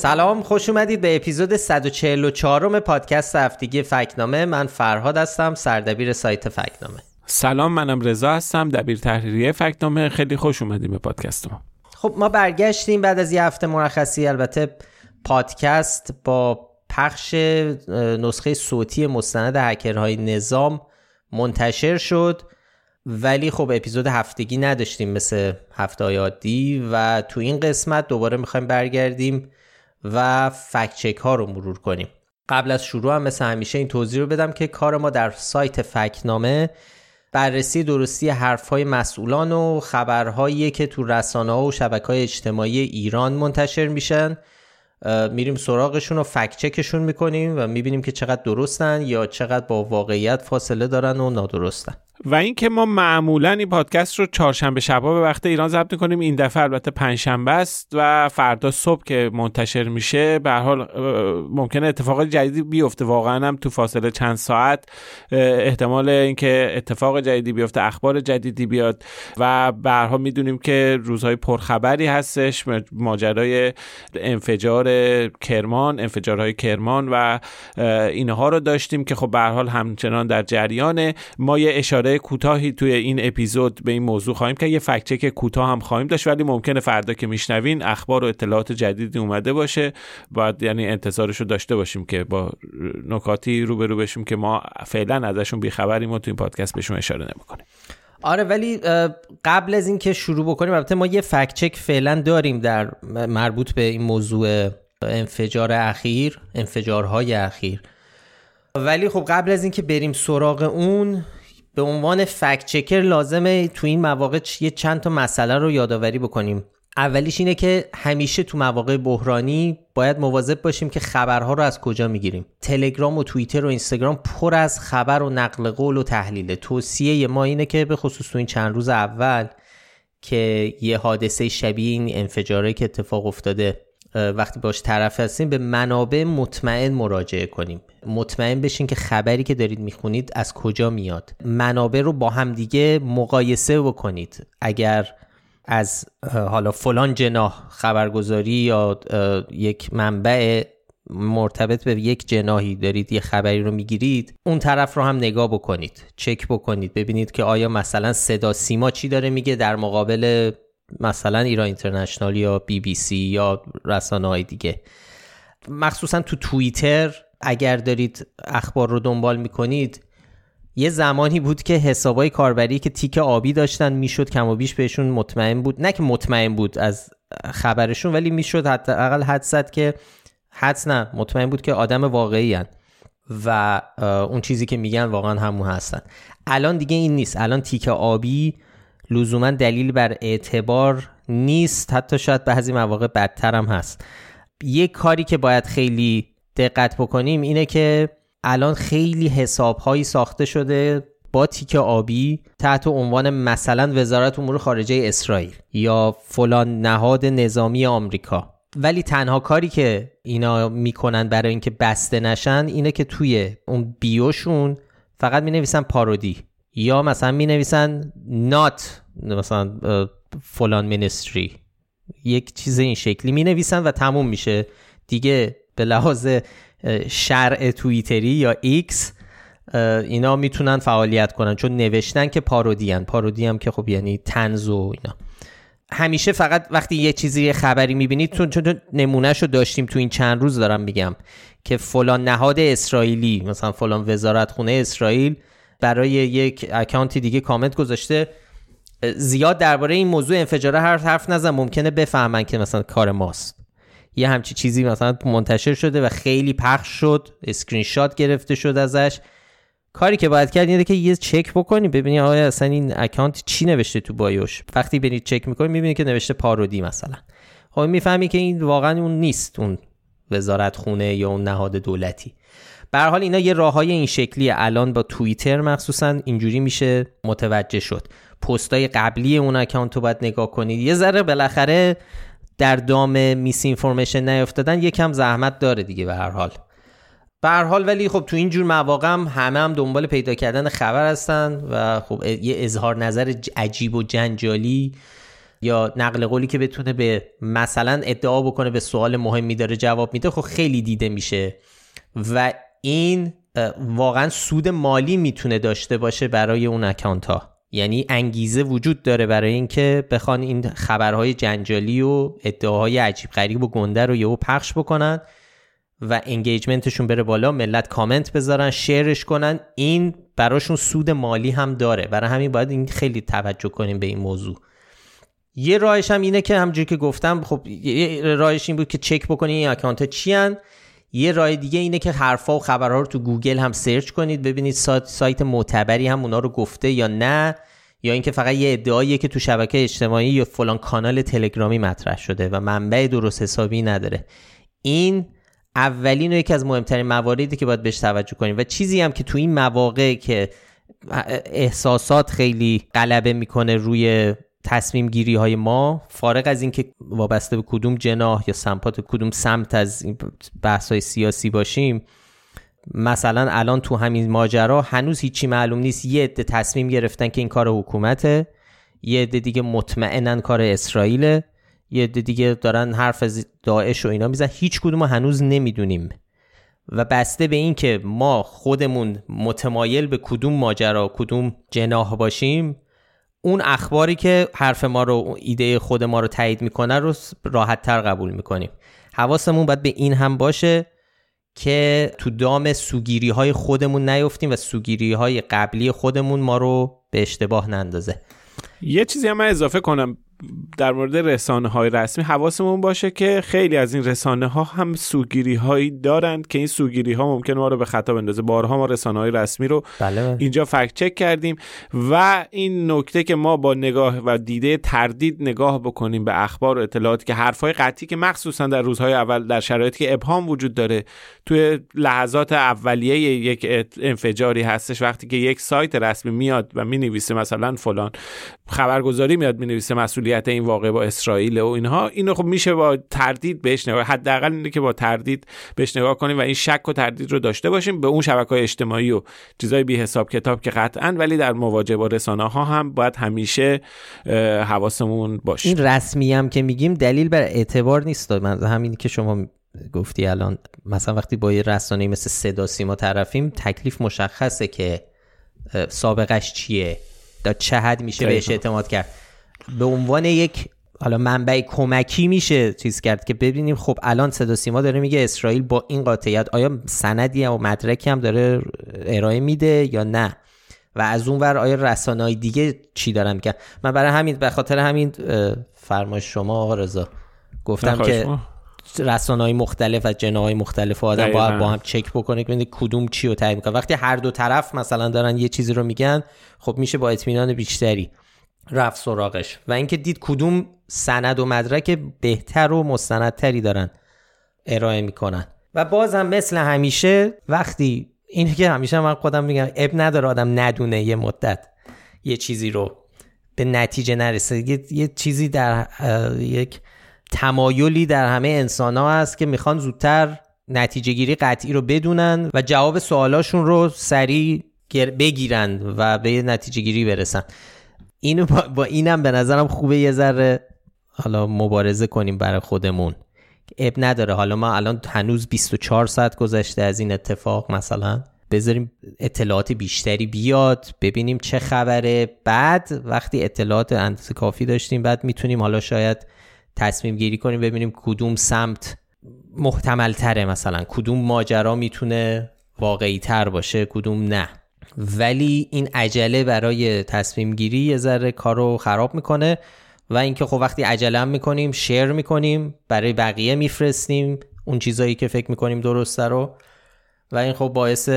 سلام خوش اومدید به اپیزود 144 پادکست هفتگی فکنامه. من فرهاد هستم سردبیر سایت فکنامه. سلام منم رضا هستم دبیر تحریریه فکنامه. خیلی خوش اومدیم به پادکست ما. خب ما برگشتیم بعد از یه هفته مرخصی البته پادکست با پخش نسخه صوتی مستند هکرهای نظام منتشر شد. ولی خب اپیزود هفتگی نداشتیم مثل هفته عادی و تو این قسمت دوباره می‌خوایم برگردیم و فکچک ها رو مرور کنیم. قبل از شروع هم مثل همیشه این توضیح رو بدم که کار ما در سایت فکنامه بررسی درستی حرفهای مسئولان و خبرهایی که تو رسانه ها و شبکه های اجتماعی ایران منتشر میشن. میریم سراغشون و فکچکشون می‌کنیم و می‌بینیم که چقدر درستن یا چقدر با واقعیت فاصله دارن و نادرستن. و اینکه ما معمولا این پادکست رو چهارشنبه شبا به وقت ایران ضبط کنیم این دفعه البته پنجشنبه است و فردا صبح که منتشر میشه به حال ممکنه اتفاق جدیدی بیفته. واقعا هم تو فاصله چند ساعت احتمال اینکه اتفاق جدیدی بیفته اخبار جدیدی بیاد و به هر حال می‌دونیم که روزهای پرخبری هستش ماجرای انفجار کرمان انفجارهای کرمان و اینها رو داشتیم که خب به هر حال همچنان در جریان ما یه اشاره کوتاهی توی این اپیزود به این موضوع خواهیم که یه فکچک کوتاه هم خواهیم داشت ولی ممکنه فردا که میشنوین اخبار و اطلاعات جدیدی اومده باشه. باید یعنی انتظارش رو داشته باشیم که با نکاتی روبرو بشیم که ما فعلا ازشون بیخبریم و تو این پادکست بهشون اشاره نمی‌کنیم. آره ولی قبل از اینکه شروع بکنیم البته ما یه فکچک فعلا داریم در مربوط به این موضوع انفجار اخیر انفجارهای اخیر. ولی خب قبل از اینکه بریم سراغ اون به عنوان فکت چکر لازمه تو این مواقع یه چند تا مسئله رو یادآوری بکنیم. اولیش اینه که همیشه تو مواقع بحرانی باید مواظب باشیم که خبرها رو از کجا می‌گیریم. تلگرام و توییتر و اینستاگرام پر از خبر و نقل قول و تحلیل توصیه ما اینه که به خصوص تو این چند روز اول که یه حادثه شبیه این انفجاره که اتفاق افتاده وقتی باش طرف هستیم به منابع مطمئن مراجعه کنیم. مطمئن بشین که خبری که دارید می‌خونید از کجا میاد. منابع رو با هم دیگه مقایسه بکنید. اگر از حالا فلان جناح خبرگزاری یا یک منبع مرتبط به یک جناهی دارید یه خبری رو می‌گیرید اون طرف رو هم نگاه بکنید. چک بکنید. ببینید که آیا مثلا صدا سیما چی داره میگه در مقابل مثلا ایران اینترنشنال یا بی بی سی یا رسانه های دیگه. مخصوصا تو توییتر اگر دارید اخبار رو دنبال می‌کنید یه زمانی بود که حسابای کاربری که تیک آبی داشتن می‌شد کم و بیش بهشون مطمئن بود. نه که مطمئن بود از خبرشون ولی می‌شد حتی اقل حد زد که حدس نه مطمئن بود که آدم واقعی هن. و اون چیزی که میگن واقعا همون هستن. الان دیگه این نیست. الان تیک آبی لزوما دلیل بر اعتبار نیست. حتی شاید بعضی مواقع بدتر هم هست. یه کاری که باید خیلی دقت بکنیم اینه که الان خیلی حسابهایی ساخته شده با تیک آبی تحت عنوان مثلا وزارت امور خارجه اسرائیل یا فلان نهاد نظامی آمریکا. ولی تنها کاری که اینا می‌کنن برای اینکه بسته نشن اینه که توی اون بیوشون فقط می نویسن پارودی. یا مثلا می نویسن نات مثلا فلان مینستری یک چیز این شکلی می نویسن و تموم میشه. دیگه به لحاظ شرع توییتری یا ایکس اینا می‌تونن فعالیت کنن. چون نوشتن که parody هن. parody هم که خب یعنی طنز و اینا. همیشه فقط وقتی یه چیزی یه خبری می‌بینید چون چون نمونهشو داشتیم تو این چند روز دارم میگم که فلان نهاد اسرائیلی مثلا فلان وزارت خونه اسرائیل برای یک اکانتی دیگه کامنت گذاشته. زیاد درباره این موضوع انفجاره حرف حرف نزن ممکنه بفهمن که مثلا کار ماست. یه همچی چیزی مثلا منتشر شده و خیلی پخش شد اسکرین شات گرفته شد ازش. کاری که باید کرد اینه که یه چک بکنی ببینی آیا اصلا این اکانت چی نوشته تو bio ش. وقتی برید چک می‌کنی می‌بینی که نوشته parody مثلا. خب می‌فهمی که این واقعا اون نیست اون وزارت خونه یا اون نهاد دولتی. به حال اینا یه راه های این شکلی الان با توییتر مخصوصا اینجوری میشه متوجه شد. پستای قبلی اون اکانت رو باید نگاه کنید. یه ذره بالاخره در دام میس اینفورمیشن نیافتادن یکم زحمت داره دیگه به هر حال. به هر حال ولی خب تو این جور مواقع هم همه هم دنبال پیدا کردن خبر هستن و خب یه اظهار نظر عجیب و جنجالی یا نقل قولی که بتونه به مثلا ادعا بکنه به سوال مهمی داره جواب میده خب خیلی دیده میشه. و این واقعا سود مالی می‌تونه داشته باشه برای اون اکانت ها یعنی انگیزه وجود داره برای اینکه بخوان این خبرهای جنجالی و ادعاهای عجیب غریب و گنده رو یهو پخش بکنن و engagement شون بره بالا ملت کامنت بذارن شیرش کنن. این براشون سود مالی هم داره. برای همین باید این خیلی توجه کنیم به این موضوع. یه راهش هم اینه که همجور که گفتم خب یه راهش این بود که چک بکنید این اکانت چی هن. یه راه دیگه اینه که حرفا و خبرها رو تو گوگل هم search کنید ببینید سایت, سایت معتبری هم اونا رو گفته یا نه یا اینکه فقط یه ادعاییه که تو شبکه اجتماعی یا فلان کانال تلگرامی مطرح شده و منبع درست حسابی نداره. این اولین و یکی از مهمترین مواردی که باید بهش توجه کنیم و چیزی هم که تو این مواقع که احساسات خیلی غلبه می‌کنه روی تصمیم گیری های ما فارغ از اینکه وابسته به کدوم جناح یا سمپات کدوم سمت از بحث های سیاسی باشیم مثلا الان تو همین ماجرا هنوز هیچی معلوم نیست. یه عده تصمیم گرفتن که این کار حکومته یه عده دیگه مطمئنا کار اسرائیله یه عده دیگه دارن حرف از داعش و اینا میزن هیچ کدوم هنوز نمی‌دونیم. و بسته به این که ما خودمون متمایل به کدوم ماجرا کدوم جناح باشیم اون اخباری که حرف ما رو ایده خود ما رو تایید می‌کنه رو راحت تر قبول می‌کنیم. حواسمون باید به این هم باشه که تو دام سوگیری های خودمون نیفتیم و سوگیری های قبلی خودمون ما رو به اشتباه نندازه. یه چیزی هم من اضافه کنم. در مورد رسانه های رسمی حواسمون باشه که خیلی از این رسانه ها هم سوگیری هایی دارند که این سوگیری ها ممکن ما رو به خطا بندازه بارها ما رسانه های رسمی رو بله. اینجا فکت چک کردیم و این نکته که ما با نگاه و دیده تردید نگاه بکنیم به اخبار و اطلاعاتی که حرفهای قطعی که مخصوصا در روزهای اول در شرایطی که ابهام وجود داره توی لحظات اولیه یک انفجاری هستش وقتی که یک سایت رسمی میاد و می نویسه مثلا فلان خبرگزاری میاد می نویسه مسئولیت این واقع با اسرائیل و اینها. اینو خب میشه با تردید بهش نگاه حداقل اینه که با تردید بهش نگاه کنیم و این شک و تردید رو داشته باشیم. به اون شبکه های اجتماعی و چیزای بی حساب کتاب که قطعا ولی در مواجهه با رسانه ها هم باید همیشه حواسمون باشه. این رسمی هم که میگیم دلیل بر اعتبار نیست. من همین که شما گفتی الان مثلا وقتی با یه رسانه مثل صدا سیما طرفیم تکلیف مشخصه که سابقش چیه. تا چه حد میشه بهش اعتماد کرد. به عنوان یک حالا منبع کمکی میشه چیز کرد که ببینیم خب الان صدا سیما داره میگه اسرائیل با این قاطعیت آیا سندی و مدرکی هم داره ارائه میده یا نه؟ و از اون ور آیا رسانه‌های دیگه چی دارن که من برای همین به خاطر همین فرمایش شما آقا رضا گفتم که رسانه های مختلف و های مختلف و آدم باید با هم چک بکنه که کدوم چی رو تعیین کنه. وقتی هر دو طرف مثلا دارن یه چیزی رو میگن خب میشه با اطمینان بیشتری رفت سراغش. و اینکه دید کدوم سند و مدرک بهتر و مستندتری دارن ارائه می‌کنن. و بازم مثل همیشه وقتی اینه که همیشه من خودم میگم اب نداره آدم ندونه یه مدت یه چیزی رو به نتیجه نرسه. یه, یه چیزی در یک تمایلی در همه انسان ها هست که می‌خوان زودتر نتیجه گیری قطعی رو بدونن و جواب سوالاشون رو سریع بگیرن و به نتیجه گیری برسن. اینو با, اینم به نظرم خوبه یه ذره حالا مبارزه کنیم برای خودمون. اب نداره. حالا ما الان هنوز 24 ساعت گذشته از این اتفاق مثلا. بذاریم اطلاعات بیشتری بیاد ببینیم چه خبره. بعد وقتی اطلاعات اندازه کافی داشتیم بعد می‌تونیم حالا شاید تصمیم گیری کنیم ببینیم کدوم سمت محتمل تره مثلا کدوم ماجرا می‌تونه واقعی تر باشه کدوم نه. ولی این عجله برای تصمیم گیری یه ذره کار رو خراب می‌کنه و اینکه خب وقتی عجله هم می‌کنیم شیر می‌کنیم برای بقیه میفرستیم اون چیزایی که فکر می‌کنیم درسته رو و این خب باعث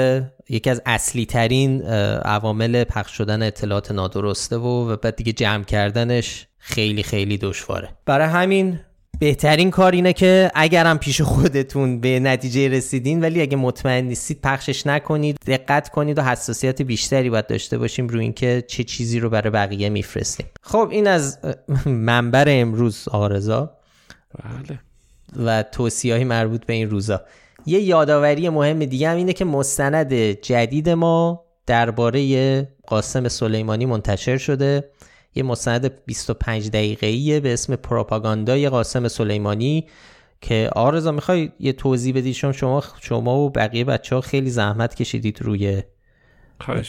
یکی از اصلی ترین عوامل پخش شدن اطلاعات نادرسته و, و بعد دیگه جمع کردنش خیلی خیلی دشواره. برای همین بهترین کار اینه که اگرم پیش خودتون به نتیجه رسیدین ولی اگه مطمئن نیستید پخشش نکنید دقت کنید و حساسیت بیشتری باید داشته باشیم روی اینکه چه چیزی رو برای بقیه میفرستیم. خب این از منبر امروز آرزا. بله. و توصیه های مربوط به این روزا. یه یادآوری مهم دیگه هم اینه که مستند جدید ما درباره قاسم سلیمانی منتشر شده. یه مستند 25 دقیقه‌ایه به اسم پروپاگاندای قاسم سلیمانی که آرزا می‌خوای یه توضیح بدی؟ چون شما شما و بقیه بچه ها خیلی زحمت کشیدید روی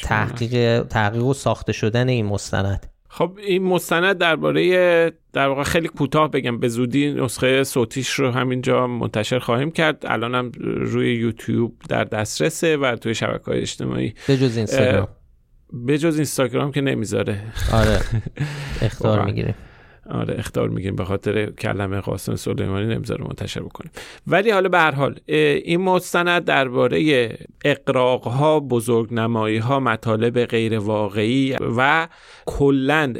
تحقیق تحقیق و ساخته شدن این مستند. خب این مستند درباره در واقع خیلی کوتاه بگم. به زودی نسخه صوتیش رو همینجا منتشر خواهیم کرد. الانم روی یوتیوب در دسترسه و توی شبکه های اجتماعی. به جز اینستاگرام. به جز اینستاگرام که نمی‌ذاره. آره. اختار می‌گیره. آره اختار میگیم. به خاطر کلمه قاسم سلیمانی نمی‌ذاره منتشر بکنیم. ولی حالا به هر حال این مستند درباره اقراق ها بزرگ نمایی ها مطالب غیر واقعی و کلا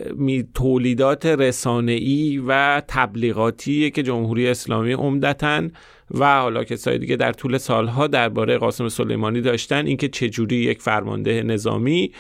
تولیدات رسانه‌ای و تبلیغاتی که جمهوری اسلامی عمدتاً و حالا کسای دیگه در طول سالها درباره قاسم سلیمانی داشتن اینکه چجوری یک فرمانده نظامی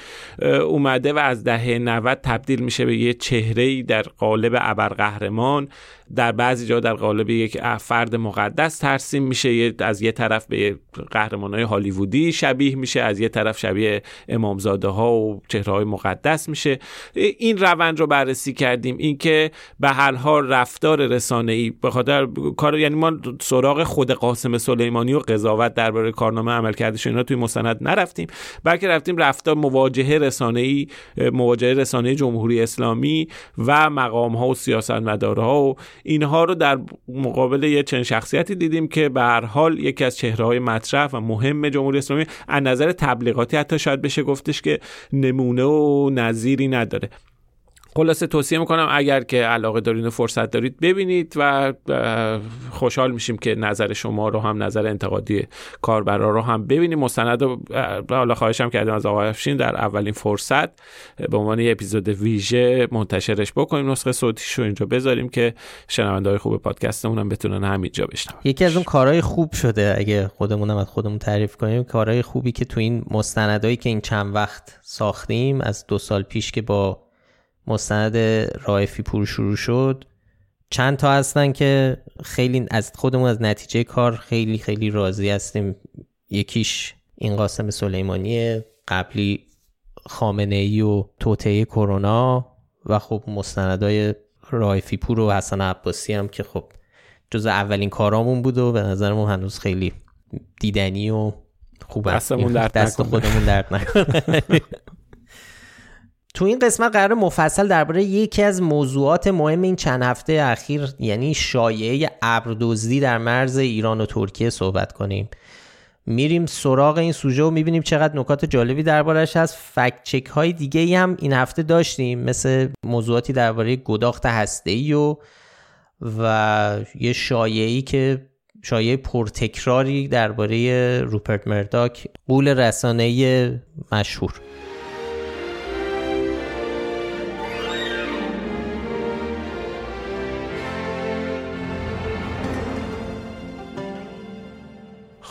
اومده و از دهه 90 تبدیل میشه به یه چهره در قالب ابرقهرمان در بعضی جا در قالب یک فرد مقدس ترسیم میشه. از یه طرف به قهرمان های هالیوودی شبیه میشه از یه طرف شبیه امامزاده ها و چهره های مقدس میشه. این روند رو بررسی کردیم. اینکه به هر حال رفتار رسانه ای به خاطر کار یعنی ما سراغ خود قاسم سلیمانی و قضاوت درباره کارنامه عمل کردش اینا توی مستند نرفتیم. بلکه رفتیم رفتار مواجهه رسانه ای مواجهه رسانه جمهوری اسلامی و مقام ها و سیاستمدارها و اینها رو در مقابل یه چنین شخصیتی دیدیم که به هر حال یکی از چهره های مطرح و مهم جمهوری اسلامی از نظر تبلیغاتی حتی شاید بشه گفتش که نمونه و نظیری نداره. خلاصه توصیه می‌کنم اگر که علاقه دارین و فرصت دارید ببینید و خوشحال میشیم که نظر شما رو هم نظر انتقادی کاربرا رو هم ببینیم. مستند رو حالا خواهشم کردیم از آقای افشین در اولین فرصت به عنوان یه اپیزود ویژه منتشرش بکنیم. نسخه صوتیش رو اینجا بذاریم که شنونده های خوب پادکستمون هم بتونن همینجا بشنون. یکی از اون کارهای خوب شده اگه خودمون هم از خودمون تعریف کنیم کارهای خوبی که تو این مستندایی که این چند وقت ساختیم از دو سال پیش که با مستند رایفی پور شروع شد. چند تا هستن که خیلی از خودمون از نتیجه کار خیلی خیلی راضی هستیم. یکیش این قاسم سلیمانی قبلی خامنه ای و توطعه کرونا و خب مستندای رایفی پور و حسن عباسی هم که خب جز اولین کارامون بود و به نظرمون هنوز خیلی دیدنی و خوب دست خودمون درد نکنه. تو این قسمت قرار مفصل درباره یکی از موضوعات مهم این چند هفته اخیر یعنی شایعه ابردزدی در مرز ایران و ترکیه صحبت کنیم. میریم سراغ این سوژه و می‌بینیم چقدر نکات جالبی دربارش هست. فکت چک های دیگه هم این هفته داشتیم مثل موضوعاتی درباره گداخت هسته ای و و یه شایعی که شایعه پرتکراری درباره روپرت مرداک قول رسانه مشهور.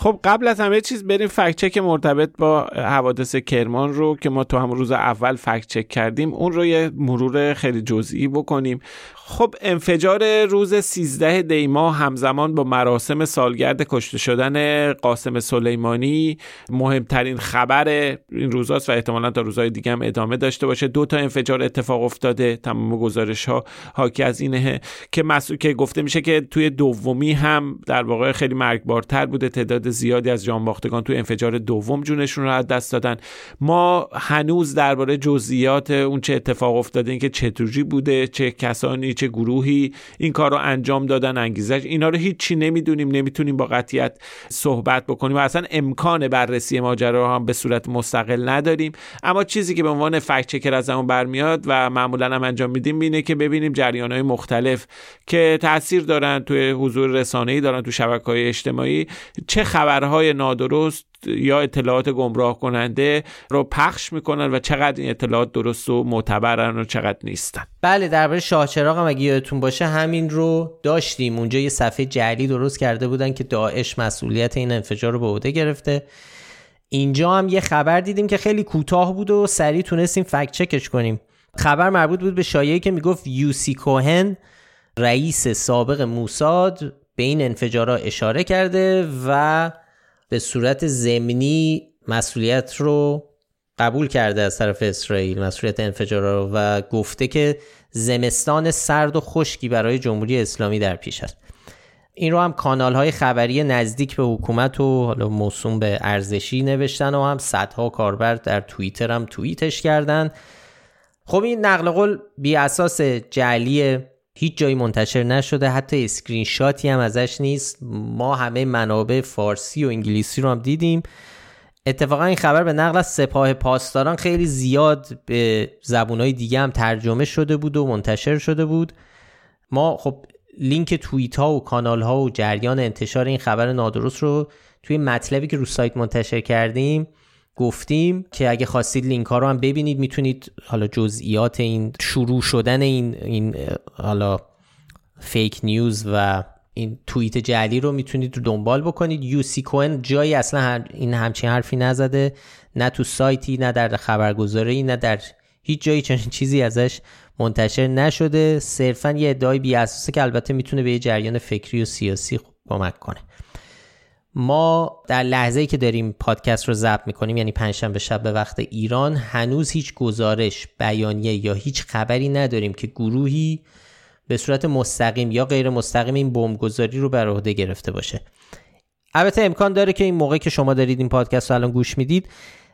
خب قبل از همه چیز بریم فکت چک مرتبط با حوادث کرمان رو که ما تو هم روز اول فکت چک کردیم. اون رو یه مرور خیلی جزئی بکنیم. خب انفجار روز 13 دیما همزمان با مراسم سالگرد کشته شدن قاسم سلیمانی مهمترین خبر این روزاست و احتمالا تا روزهای دیگه هم ادامه داشته باشه. دو تا انفجار اتفاق افتاده تمام گزارش ها حاکی از اینه که مسئول که گفته میشه که توی دومی هم در واقع خیلی مرگبارتر بوده. تعداد زیادی از جانباختگان توی انفجار دوم جونشون رو از دست دادن. ما هنوز درباره جزئیات اون چه اتفاق افتاده این که چطوری بوده چه کسانی چه گروهی این کار رو انجام دادن انگیزش اینا رو هیچی نمی‌دونیم نمی‌تونیم با قطیت صحبت بکنیم و اصلا امکان بررسی ماجرا هم به صورت مستقل نداریم. اما چیزی که به عنوان فکت چکر از اون برمیاد و معمولا هم انجام میدیم اینه که ببینیم جریان های مختلف که تاثیر دارن توی حضور رسانه‌ای دارن تو شبکه های اجتماعی چه خبرهای نادرست یا اطلاعات گمراه کننده رو پخش می‌کنن و چقدر این اطلاعات درست و معتبرن و چقدر نیستن. بله درباره شاهچراغ هم اگه یادتون باشه همین رو داشتیم. اونجا یه صفحه جعلی درست کرده بودن که داعش مسئولیت این انفجار رو به عهده گرفته. اینجا هم یه خبر دیدیم که خیلی کوتاه بود و سریع تونستیم فکت چکش کنیم. خبر مربوط بود به شایعی که می‌گفت یوسی کوهن رئیس سابق موساد به این انفجارا اشاره کرده و به صورت زمینی مسئولیت رو قبول کرده از طرف اسرائیل مسئولیت انفجار رو و گفته که زمستان سرد و خشکی برای جمهوری اسلامی در پیش است. این رو هم کانال های خبری نزدیک به حکومت و حالا موسوم به ارزشی نوشتن و هم صدها کاربر در توییتر هم توییتش کردن. خب این نقل قول بی اساس جعلی هیچ جایی منتشر نشده حتی اسکرین شاتی هم ازش نیست. ما همه منابع فارسی و انگلیسی رو هم دیدیم. اتفاقا این خبر به نقل از سپاه پاسداران خیلی زیاد به زبونهای دیگه هم ترجمه شده بود و منتشر شده بود. ما خب لینک توییت ها و کانال ها و جریان انتشار این خبر نادرست رو توی مطلبی که رو سایت منتشر کردیم گفتیم که اگه خواستید لینک ها رو هم ببینید می‌تونید حالا جزئیات این شروع شدن این این حالا fake news و این توییت جعلی رو می‌تونید رو دنبال بکنید. یوسی کوهن جایی اصلا این همچین حرفی نزده نه تو سایتی نه در خبرگزاری نه در هیچ جایی چنین چیزی ازش منتشر نشده. صرفا یه ادعای بی اساسه که البته می‌تونه به یه جریان فکری و سیاسی کمک کنه. ما در لحظه ای که داریم پادکست رو ضبط می‌کنیم یعنی پنجشنبه شب به وقت ایران هنوز هیچ گزارش بیانیه یا هیچ خبری نداریم که گروهی به صورت مستقیم یا غیر مستقیم این بمبگذاری رو بر عهده گرفته باشه. البته امکان داره که این موقع که شما دارید این پادکست رو الان گوش می‌دید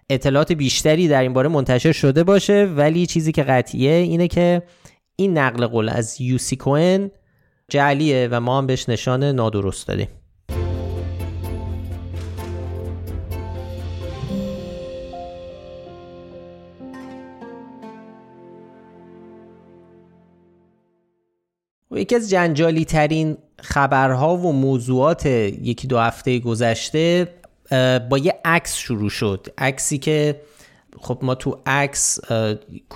اطلاعات بیشتری در این باره منتشر شده باشه. ولی چیزی که قطعیه اینه که این نقل قول از یوسی کوئن جعلیه و ما هم بهش نشان نادرست دادیم. یکی از جنجالی ترین خبرها و موضوعات یکی دو هفته گذشته با یه عکس شروع شد. عکسی که خب ما تو عکس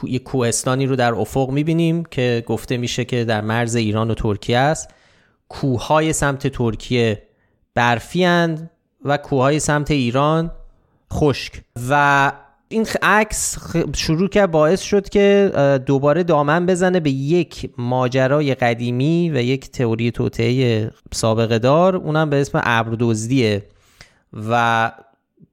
یه کوهستانی رو در افق می‌بینیم که گفته میشه که در مرز ایران و ترکیه است. کوههای سمت ترکیه برفی و کوههای سمت ایران خشک. و این عکس شروع کرد باعث شد که دوباره دامن بزنه به یک ماجرای قدیمی و یک تئوری توطئه سابقه دار. اونم به اسم ابردزدیه و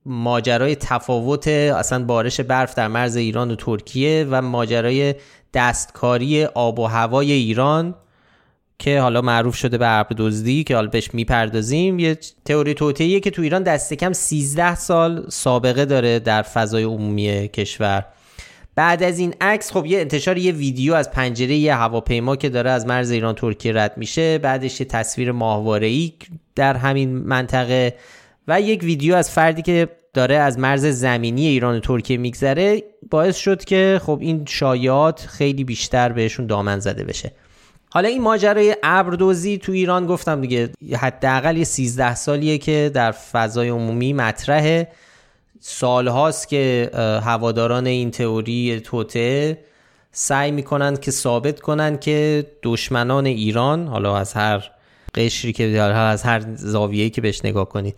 ماجرای تفاوت اصلا بارش برف در مرز ایران و ترکیه و ماجرای دستکاری آب و هوای ایران. که حالا معروف شده به ابر دزدی که حالا بهش می‌پردازیم یه تئوری توطئه‌ایه که تو ایران دست کم 13 سال سابقه داره در فضای عمومی کشور. بعد از این عکس خب یه انتشار یه ویدیو از پنجره یه هواپیما که داره از مرز ایران ترکیه رد میشه. بعدش یه تصویر ماهواره‌ای در همین منطقه و یک ویدیو از فردی که داره از مرز زمینی ایران و ترکیه میگذره باعث شد که خب این شایعات خیلی بیشتر بهشون دامن زده بشه. حالا این ماجرای ابردوزی تو ایران گفتم دیگه حداقل یه 13 سالیه که در فضای عمومی مطرحه سالهاست که هواداران این تئوری توته سعی می‌کنند که ثابت کنند که دشمنان ایران حالا از هر قشری که از هر زاویه‌ای که بهش نگاه کنید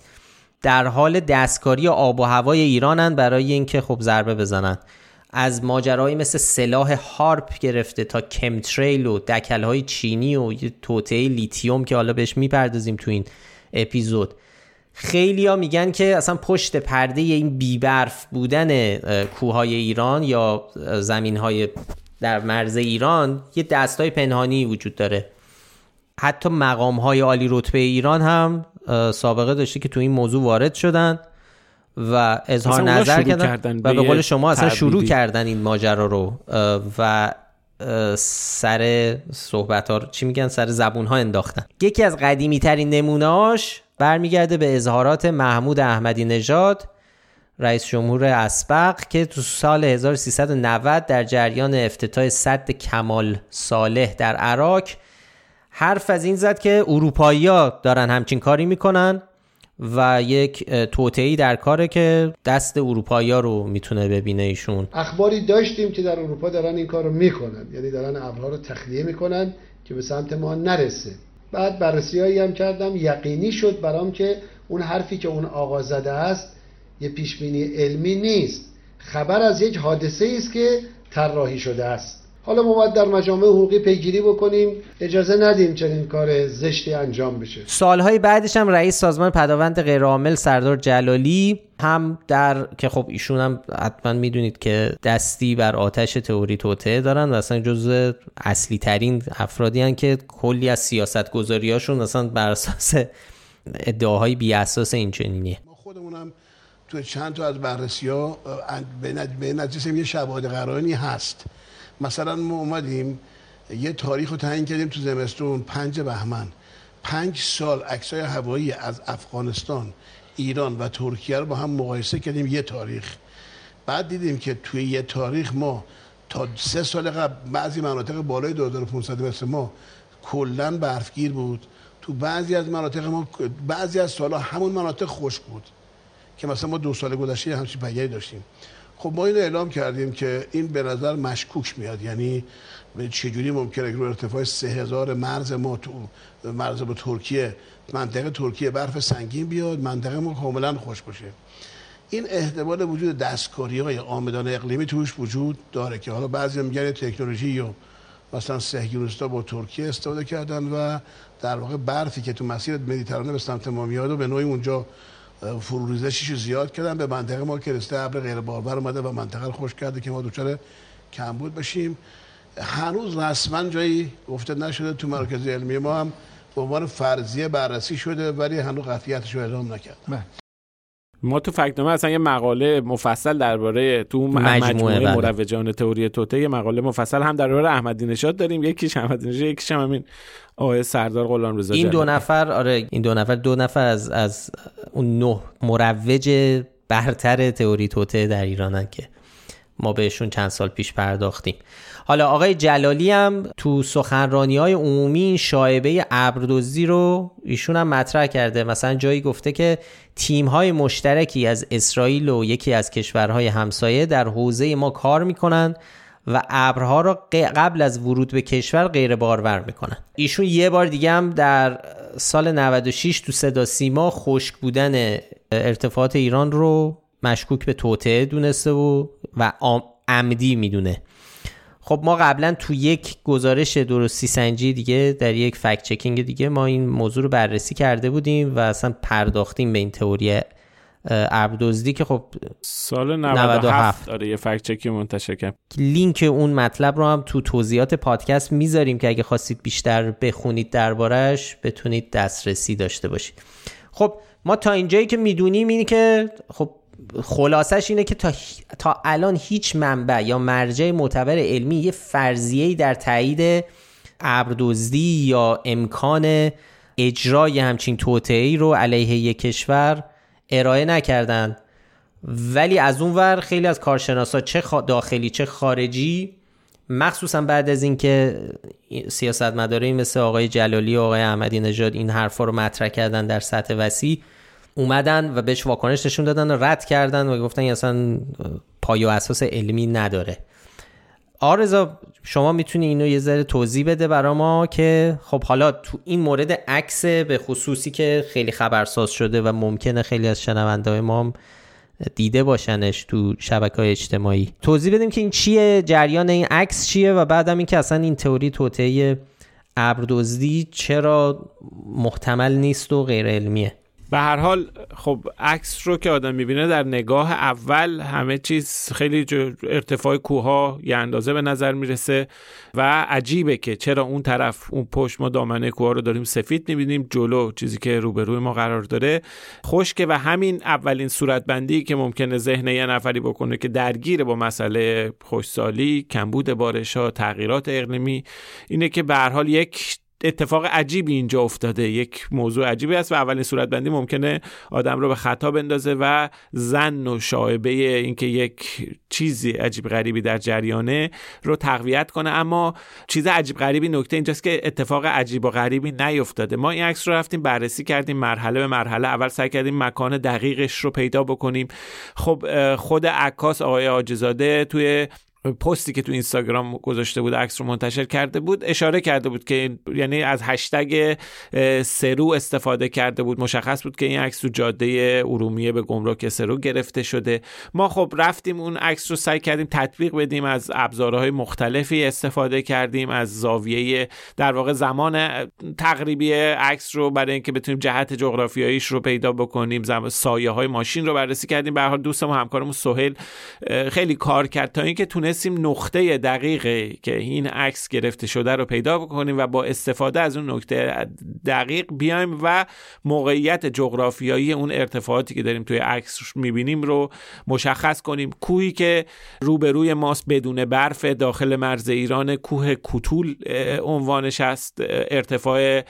در حال دستکاری آب و هوای ایرانن برای اینکه خب ضربه بزنن از ماجرایی مثل سلاح هارپ گرفته تا کمتریل و های چینی و توطعه لیتیوم که حالا بهش می‌پردازیم تو این اپیزود. خیلی ها میگن که اصلا پشت پرده این بیبرف بودن کوههای ایران یا زمین های در مرز ایران یه دستای پنهانی وجود داره. حتی مقام های عالی رتبه ایران هم سابقه داشته که تو این موضوع وارد شدن. و اظهار نظر کردن, و به قول شما اصلا شروع کردن این ماجرا رو و سر صحبت ها چی میگن؟ سر زبون ها انداختن. یکی از قدیمی ترین نمونهاش برمیگرده به اظهارات محمود احمدی نژاد رئیس جمهور اسبق که تو سال 1390 در جریان افتتاح صد کمال صالح در عراق حرف از این زد که اروپایی ها دارن همچین کاری می‌کنن. و یک توطعی در کاره که دست اروپایی رو می‌تونه ببینه ایشون. اخباری داشتیم که در اروپا دارن این کار رو می‌کنن. یعنی دارن ابرها رو تخلیه می‌کنن که به سمت ما نرسه. بعد بررسی هم کردم. یقینی شد برام که اون حرفی که اون آقا زده است یه پیشبینی علمی نیست. خبر از یک حادثه است که طراحی شده است. حالا ما باید در مجامع حقوقی پیگیری بکنیم. اجازه ندیم چنین کار زشتی انجام بشه. سالهای بعدش هم رئیس سازمان پداوند غیرعامل سردار جلالی هم در که خب ایشون هم حتما می‌دونید که دستی بر آتش تئوری توطعه دارن و اصلا جزو اصلی ترین افرادی هن که کلی از سیاست گذاری هاشون اصلا بر اساس ادعاهای بی اساس این چنینیه. ما خودمونم تو چند تا از بررسی ها به نتیجه یه شواهد قرائنی هست. مثلا ما اومدیم یه تاریخ رو تعیین کردیم تو زمستون پنج بهمن. پنج سال عکسای هوایی از افغانستان ایران و ترکیه رو با هم مقایسه کردیم یه تاریخ. بعد دیدیم که توی یه تاریخ ما تا سه سال قبل بعضی مناطق بالای 2500 مثل ما کلا برفگیر بود. تو بعضی از مناطق ما بعضی از سالها همون مناطق خوش بود که مثلا ما دو سال گذشته همچین پیگری داشتیم. خب ما اینو اعلام کردیم که این به نظر مشکوک میاد. یعنی چجوری ممکنه رو ارتفاع 3000 مرز ما تو مرز با ترکیه منطقه ترکیه برف سنگین بیاد منطقه ما کاملا خوش باشه. این احتمال وجود دستکاری های آمدان اقلیمی توش وجود داره که حالا بعضی میگن تکنولوژی و مثلا سهگیروستا با ترکیه استفاده کردن و در واقع برفی که تو مسیر مدیترانه به سمت ما میاد و به نوعی اونجا فروریزشش رو زیاد کردن. به منطقه ما که رسته ابر غیر بارور اومده و منطقه رو خوش کرده که ما کم کمبود بشیم. هنوز رسما جایی گفته نشده تو مراکز علمی ما هم به عنوان فرضیه بررسی شده ولی هنوز قطعیتش رو اعلام نکرد بله. ما تو فکتنامه اصلا یه مقاله مفصل درباره تو مجموعه, مجموعه. مروجان تئوری توته یه مقاله مفصل هم درباره احمدی نژاد داریم یکیش احمدی نژاد یکیش هم همین آقای سردار غلام رضا این دو نفر آره این دو نفر دو نفر از از اون نه مروج برتر تئوری توته در ایرانن که ما بهشون چند سال پیش پرداختیم. حالا آقای جلالی هم تو سخنرانی های عمومی شایبه ابردوزی رو ایشون هم مطرح کرده. مثلا جایی گفته که تیم های مشترکی از اسرائیل و یکی از کشورهای همسایه در حوزه ما کار می‌کنن و ابرها را قبل از ورود به کشور غیر بارور می‌کنن. ایشون یه بار دیگه هم در سال 96 تو صدا سیما خشک بودن ارتفاعات ایران رو مشکوک به توطعه دونسته و و عمدی می‌دونه. خب ما قبلا تو یک گزارش درستی سنجی دیگه در یک فکت چکینگ دیگه ما این موضوع رو بررسی کرده بودیم و اصلا پرداختیم به این تئوری ارب که خب سال 97 آره یه فکت چکی منتشر کرد لینک اون مطلب رو هم تو توضیحات پادکست می‌ذاریم که اگه خواستید بیشتر بخونید دربارش بتونید دسترسی داشته باشید. خب ما تا اینجایی که می‌دونیم اینه که خب خلاصش اینه که تا, تا الان هیچ منبع یا مرجع معتبر علمی یه فرضیه‌ای در تایید ابردزدی یا امکان اجرای همچین توطئه‌ای رو علیه یک کشور ارائه نکردن. ولی از اون ور خیلی از کارشناسا چه داخلی چه خارجی مخصوصا بعد از اینکه سیاستمدارایی مثل آقای جلالی و آقای احمدی نژاد این حرفا رو مطرح کردن در سطح وسیع اومدن و بهش واکنش نشون دادن و رد کردن و گفتن اصلا پای و اساس علمی نداره. آرزا شما می‌تونی اینو یه ذره توضیح بده برا ما که خب حالا تو این مورد عکس به خصوصی که خیلی خبرساز شده و ممکنه خیلی از شنونده ما دیده باشنش تو شبکه های اجتماعی. توضیح بدیم که این چیه جریان این عکس چیه و بعدم اینکه اصلا این تئوری توطئه ابردزدی چرا محتمل نیست و غیر علمیه به هر حال خب عکس رو که آدم می‌بینه در نگاه اول همه چیز خیلی ارتفاع کوها یه اندازه به نظر می‌رسه و عجیبه که چرا اون طرف اون پشت ما دامنه کوها رو داریم سفید می‌بینیم جلو چیزی که روبروی ما قرار داره. خشکه و همین اولین صورتبندی که ممکنه ذهن یه نفری بکنه که درگیر با مسئله خوشسالی کمبود بارش ها تغییرات اقلیمی اینه که به هر حال یک اتفاق عجیبی اینجا افتاده. یک موضوع عجیبی است و اولین صورت بندی ممکنه آدم رو به خطا بندازه و زن و شایبه اینکه یک چیزی عجیب غریبی در جریانه رو تقویت کنه. اما چیز عجیب غریبی نکته اینجاست که اتفاق عجیب و غریبی نیفتاده. ما این عکس رو رفتیم بررسی کردیم مرحله به مرحله. اول سعی کردیم مکان دقیقش رو پیدا بکنیم. خب خود عکاس آقای آجزاده توی پستی که تو اینستاگرام گذاشته بود عکس رو منتشر کرده بود اشاره کرده بود که یعنی از هشتگ سرو استفاده کرده بود مشخص بود که این عکس تو جاده ارومیه به گمرک سرو گرفته شده. ما خب رفتیم اون عکس رو سعی کردیم تطبیق بدیم از ابزارهای مختلفی استفاده کردیم از زاویه در واقع زمان تقریبی عکس رو برای اینکه بتونیم جهت جغرافیاییش رو پیدا بکنیم سایه های ماشین رو بررسی کردیم. به هر دوست ما همکارمون سهیل خیلی کار کرد تا اینکه تونستیم نقطه دقیقه که این عکس گرفته شده رو پیدا بکنیم و با استفاده از اون نکته دقیق بیایم و موقعیت جغرافیایی اون ارتفاعاتی که داریم توی عکس می‌بینیم رو مشخص کنیم. کوهی که روبروی ماست بدون برف داخل مرز ایران کوه کوتول عنوانش است ارتفاع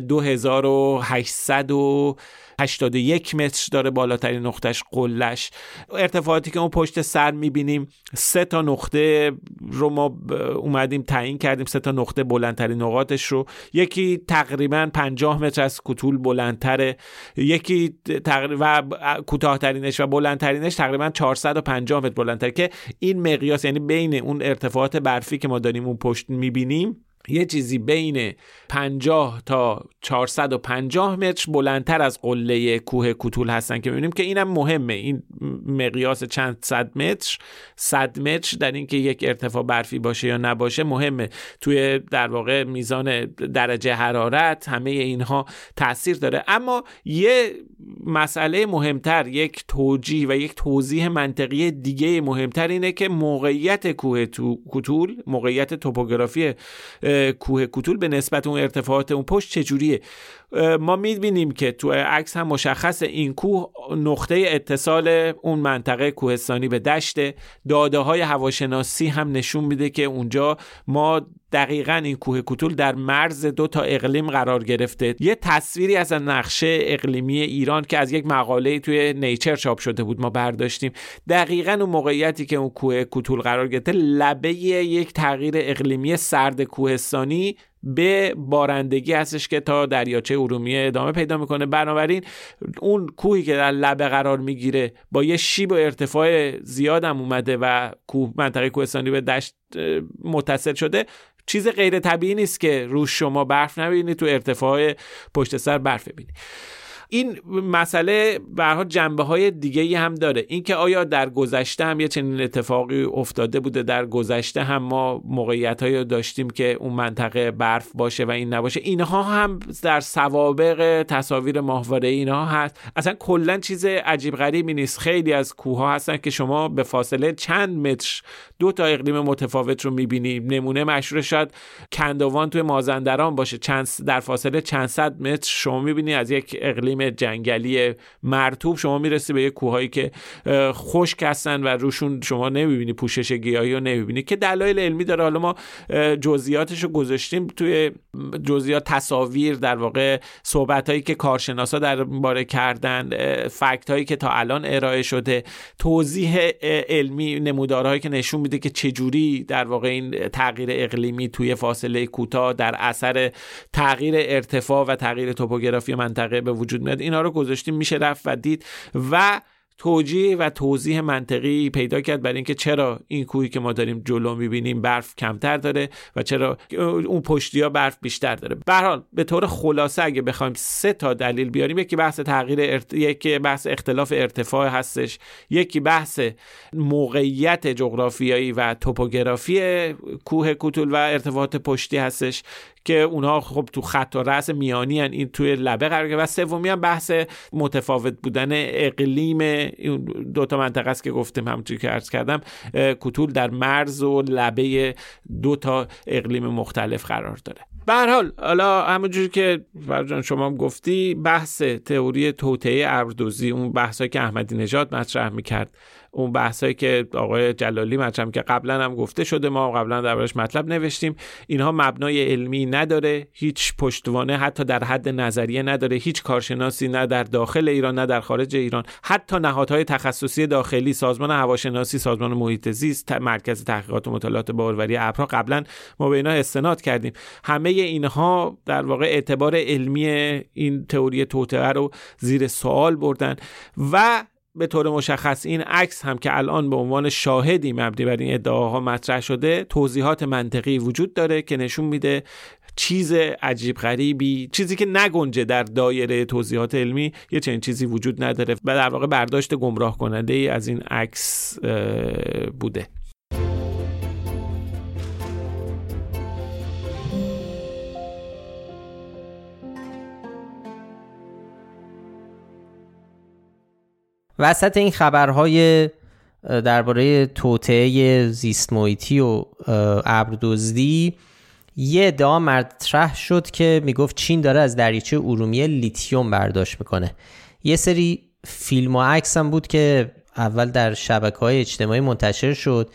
2800 و 81 متر داره بالاترین نقطش قلش ارتفاعاتی که اون پشت سر می‌بینیم سه تا نقطه رو ما اومدیم تعیین کردیم سه تا نقطه بلندترین نقاطش رو. یکی تقریبا 50 متر از کوتول بلندتره. یکی تقریبا کوتاهترینش و بلندترینش تقریبا 450 متر بلندتره که این مقیاس یعنی بین اون ارتفاعات برفی که ما داریم اون پشت می‌بینیم یه چیزی بین 50 تا 450 متر بلندتر از قله کوه کوتول هستن که می‌بینیم که اینم مهمه. این مقیاس چند صد متر صد متر در اینکه یک ارتفاع برفی باشه یا نباشه مهمه. توی در واقع میزان درجه حرارت همه اینها تاثیر داره. اما یه مسئله مهمتر یک توجیه و یک توضیح منطقی دیگه مهمتر اینه که موقعیت کوه کوتول موقعیت توپوگرافی کوه کوتول به نسبت اون ارتفاعات اون پشت چجوریه؟ ما می‌بینیم که تو عکس هم مشخص این کوه نقطه اتصال اون منطقه کوهستانی به دشت. داده های هواشناسی هم نشون میده که اونجا ما دقیقا این کوه کوتول در مرز دو تا اقلیم قرار گرفته. یه تصویری از نقشه اقلیمی ایران که از یک مقاله توی نیچر چاپ شده بود ما برداشتیم. دقیقا اون موقعیتی که اون کوه کوتول قرار گرفته لبه یک تغییر اقلیمی سرد کوهستانی به بارندگی هستش که تا دریاچه ارومیه ادامه پیدا می‌کنه. بنابراین اون کوهی که در لبه قرار می‌گیره با یه شیب و ارتفاع زیادم اومده و کوه منطقه کوهستانی به دشت متصل شده چیز غیر طبیعی نیست که روش شما برف نبینید تو ارتفاع پشت سر برف ببینید این مسئله برها جنبه های دیگه هم داره. اینکه آیا در گذشته هم یه چنین اتفاقی افتاده بوده در گذشته هم ما موقعیت هایی داشتیم که اون منطقه برف باشه و این نباشه. اینها هم در سوابق تصاویر ماهواره اینها هست. اصلا کلا چیز عجیب غریبی نیست. خیلی از کوه ها هستن که شما به فاصله چند متر دو تا اقلیم متفاوت رو می‌بینیم نمونه مشهور شاید کندوان توی مازندران باشه. چند در فاصله چند صد متر شما می‌بینی از یک اقلیم جنگلی مرتوب شما می‌رسی به یک کوههایی که خشک هستن و روشون شما نمی‌بینی پوشش گیاهی رو نمی‌بینی که دلایل علمی داره. حالا ما جزئیاتش رو گذاشتیم توی جزئیات تصاویر در واقع صحبت هایی که کارشناسا در باره کردن فکت هایی که تا الان ارائه شده توضیح علمی نمودارهایی که نشون میده که چجوری در واقع این تغییر اقلیمی توی فاصله کوتاه در اثر تغییر ارتفاع و تغییر توپوگرافی منطقه به وجود میاد اینا رو گذاشتیم میشه رفت و دید و توجیه و توضیح منطقی پیدا کرد برای اینکه چرا این کوهی که ما داریم جلو می‌بینیم برف کمتر داره و چرا اون پشتی ها برف بیشتر داره. به به طور خلاصه اگه بخوایم سه تا دلیل بیاریم یکی بحث تغییر ارت... یکی بحث اختلاف ارتفاع هستش یکی بحث موقعیت جغرافیایی و توپوگرافی کوه کوتول و ارتفاعات پشتی هستش. که اونها خب تو خط و رأس میانی هن این توی لبه قرار و سومی هم بحث متفاوت بودن اقلیم. دو تا منطقه است که گفتیم همونجوری که عرض کردم. کوتول در مرز و لبه دو تا اقلیم مختلف قرار داره. به حال حالا همونجوری که فرجان شما هم گفتی بحث تئوری توطئه ابردوزی اون بحثایی که احمدی نژاد مطرح می‌کرد. اون بحثایی که آقای جلالی مطرح که قبلا هم گفته شده ما قبلا دربارش مطلب نوشتیم. اینها مبنای علمی نداره هیچ پشتوانه حتی در حد نظریه نداره هیچ کارشناسی نه در داخل ایران نه در خارج ایران. حتی نهادهای تخصصی داخلی سازمان هواشناسی سازمان محیط زیست مرکز تحقیقات و مطالعات باروری ابرها قبلا ما به اینا استناد کردیم. همه اینها در واقع اعتبار علمی این تئوری توطئه رو زیر سوال بردن و به طور مشخص این عکس هم که الان به عنوان شاهدی مبنی بر این ادعاها مطرح شده توضیحات منطقی وجود داره که نشون میده چیز عجیب غریبی چیزی که نگنجه در دایره توضیحات علمی یه چنین چیزی وجود نداره و در واقع برداشت گمراه کننده ای از این عکس بوده. وسط این خبرهای درباره توطعه زیست محیطی و ابردزدی یه ادعا مطرح شد که می‌گفت چین داره از دریچه ارومیه لیتیوم برداشت می‌کنه. یه سری فیلم و عکس هم بود که اول در شبکه های اجتماعی منتشر شد.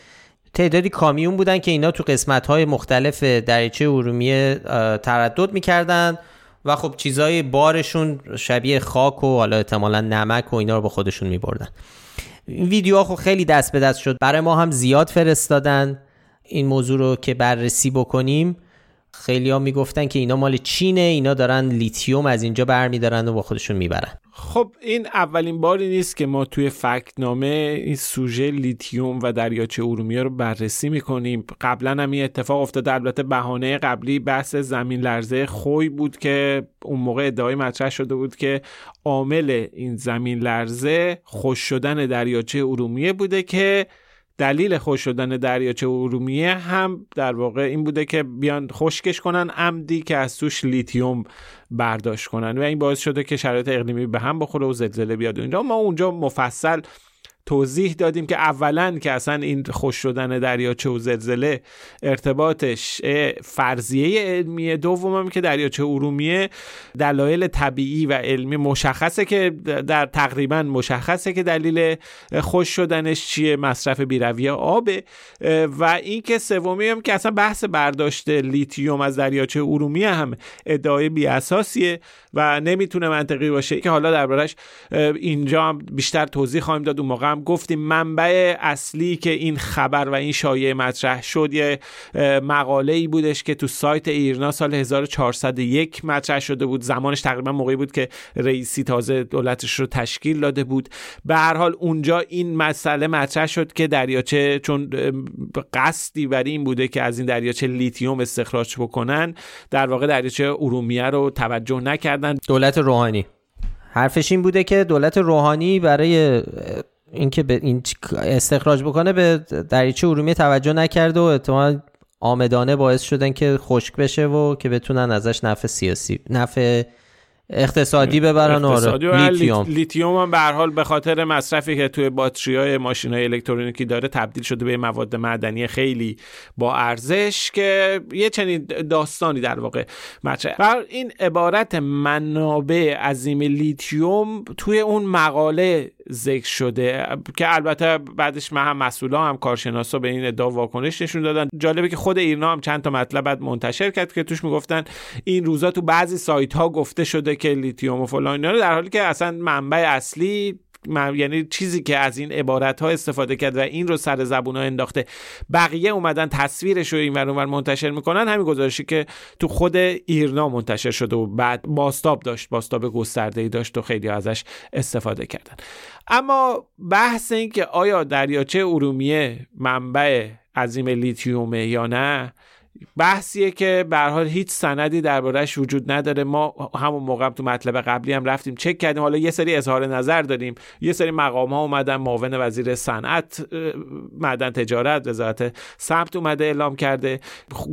تعدادی کامیون بودن که اینا تو قسمت های مختلف دریچه ارومیه تردد می‌کردن. و خب چیزای بارشون شبیه خاک و حالا احتمالا نمک و اینا رو با خودشون میبردن. این ویدیوها خب خیلی دست به دست شد. برای ما هم زیاد فرستادن. این موضوع رو که بررسی بکنیم. خیلی ها می‌گفتن که اینا مال چینه اینا دارن لیتیوم از اینجا برمیدارن و با خودشون می‌برن. خب این اولین باری نیست که ما توی فکتنامه این سوژه لیتیوم و دریاچه ارومیه رو بررسی می‌کنیم. قبلا هم این اتفاق افتاده. البته بهانه قبلی بحث زمین لرزه خوی بود که اون موقع ادعای مطرح شده بود که عامل این زمین لرزه خوش شدن دریاچه ارومیه بوده که دلیل خوش شدن دریاچه ارومیه هم در واقع این بوده که بیان خشکش کنن عمدی که از توش لیتیوم برداشت کنن و این باعث شده که شرایط اقلیمی به هم بخوره و زلزله بیاد اینجا ما اونجا مفصل توضیح دادیم که اولا که اصلا این خوش شدن دریاچه و زلزله ارتباطش فرضیه علمیه دومم که دریاچه ارومیه دلایل طبیعی و علمی مشخصه که در تقریبا مشخصه که دلیل خوش شدنش چیه مصرف بیروی آبه و اینکه سومی هم که اصلا بحث برداشت لیتیوم از دریاچه ارومیه هم ادعای بی اساسیه و نمی‌تونه منطقی باشه که حالا دربارش اینجا هم بیشتر توضیح خواهیم داد. اون موقع هم گفتیم منبع اصلی که این خبر و این شایعه مطرح شد یه مقاله ای بودش که تو سایت ایرنا سال 1401 مطرح شده بود. زمانش تقریبا موقعی بود که رئیسی تازه دولتش رو تشکیل داده بود. به هر حال اونجا این مسئله مطرح شد که دریاچه چون قصدی بر این بوده که از این دریاچه لیتیوم استخراج بکنن در واقع دریاچه ارومیه رو توجه نکردن. دولت روحانی. حرفش این بوده که دولت روحانی برای اینکه به این استخراج بکنه به دریاچه ارومیه توجه نکرده و احتمال عامدانه باعث شدن که خشک بشه و که بتونن ازش نفع سیاسی نفع اقتصادی ببرن اقتصادی و لیتیوم. لیتیوم. هم به حال به خاطر مصرفی که توی باتری های ماشین های الکترونیکی داره تبدیل شده به مواد معدنی خیلی با ارزش که یه چنین داستانی در واقع مطرح. بر این عبارت منابع عظیم لیتیوم توی اون مقاله ذکر شده که البته بعدش من هم مسئولا هم کارشناسا به این ادعا واکنش نشون دادن. جالبه که خود ایرنا هم چند تا مطلب بعد منتشر کرد که توش می‌گفتن این روزا تو بعضی سایت ها گفته شده که لیتیوم و فلان اینا در حالی که اصلا منبع اصلی یعنی چیزی که از این عبارت ها استفاده کرد و این رو سر زبون ها انداخته بقیه اومدن تصویرش رو این ور منتشر می‌کنن. همین گزارشی که تو خود ایرنا منتشر شده و بعد باستاب داشت باستاب گسترده ای داشت و خیلی ازش استفاده کردن. اما بحث این که آیا دریاچه ارومیه منبع عظیم لیتیومه یا نه بحثیه که به حال هیچ سندی دربارهش وجود نداره. ما همون موقع تو مطلب قبلی هم رفتیم چک کردیم. حالا یه سری اظهار نظر داریم. یه سری مقام ها اومدن. معاون وزیر صنعت معدن تجارت وزارت ثبت اومده اعلام کرده.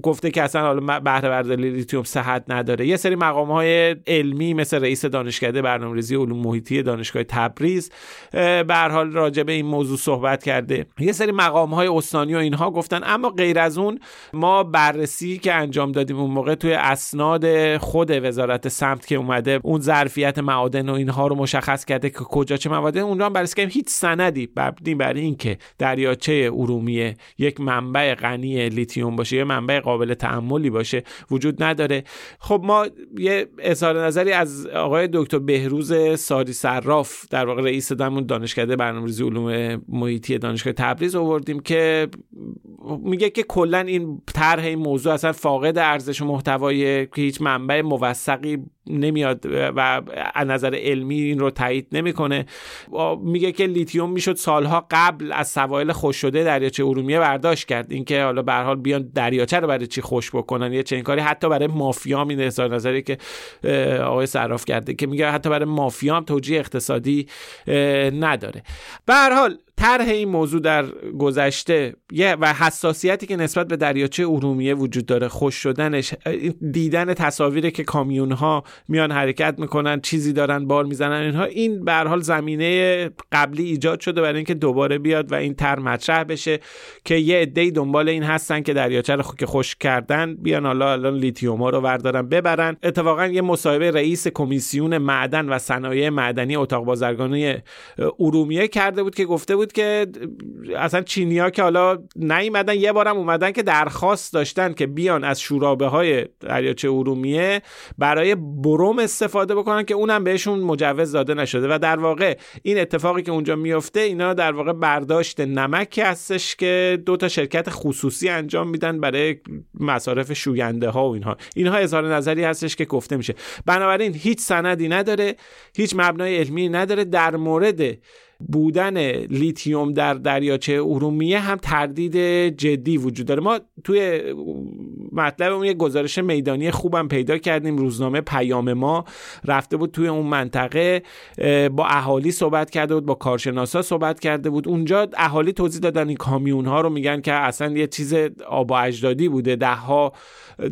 گفته که اصلا حالا بهره برداری لیتیوم صحت نداره. یه سری مقام های علمی مثل رئیس دانشکده برنامه‌ریزی علوم محیطی دانشگاه تبریز به حال راجع به این موضوع صحبت کرده. یه سری مقام های استانی و اینها گفتن. اما غیر از اون ما بررسی که انجام دادیم اون موقع توی اسناد خود وزارت سمت که اومده اون ظرفیت معادن و اینها رو مشخص کرده که کجا چه مواد اونجا هم بررسی کردیم. هیچ سندی مبنی بر اینکه دریاچه ارومیه یک منبع غنی لیتیوم باشه یه منبع قابل تعملی باشه وجود نداره. خب ما یه اظهار نظری از آقای دکتر بهروز ساری صراف در واقع رئیس دمون دانشکده برنامه‌ریزی علوم محیطی دانشگاه تبریز آوردیم که میگه که کلا این طرح این موضوع اصلا فاقد ارزش و محتوای که هیچ منبع موثقی نمیاد و از نظر علمی این رو تایید نمی‌کنه. میگه که لیتیوم می‌شد سالها قبل از سوایل خوش شده دریاچه ارومیه برداشت کرد. اینکه حالا به حال بیان دریاچه رو برای چی خوش بکنن یه چنین کاری. حتی برای مافیا این اظهار نظری که آقای صراف کرده که میگه حتی برای مافیا هم توجیه اقتصادی نداره. به هر حال طرح این موضوع در گذشته و حساسیتی که نسبت به دریاچه ارومیه وجود داره خوش شدنش دیدن تصاویری که کامیون ها میان حرکت می‌کنن چیزی دارن بار می‌زنن اینها این به حال زمینه قبلی ایجاد شده برای اینکه دوباره بیاد و این طرح مطرح بشه که یه عده‌ای دنبال این هستن که دریاچه رو که خوش کردن بیان حالا الان لیتیوم ها رو وردارن ببرن. اتفاقا یه مصاحبه رئیس کمیسیون معدن و صنایع معدنی اتاق بازرگانی ارومیه کرده بود که گفته بود که اصلا چینیا که حالا نیومدن یه بارم اومدن که درخواست داشتن که بیان از شورابه های دریاچه ارومیه برای بروم استفاده بکنن که اونم بهشون مجوز داده نشده. و در واقع این اتفاقی که اونجا میفته اینا در واقع برداشت نمکی هستش که دو تا شرکت خصوصی انجام میدن برای مصارف شوینده ها و اینها. اینها اظهار نظری هستش که گفته میشه. بنابراین هیچ سندی نداره هیچ مبنای علمی نداره در مورد بودن لیتیوم در دریاچه ارومیه هم تردید جدی وجود داره. ما توی مطلب اون یه گزارش میدانی خوبم پیدا کردیم. روزنامه پیام ما رفته بود توی اون منطقه با اهالی صحبت کرده بود با کارشناسا صحبت کرده بود. اونجا اهالی توضیح دادن این کامیون ها رو میگن که اصلا یه چیز آب و اجدادی بوده. ده ها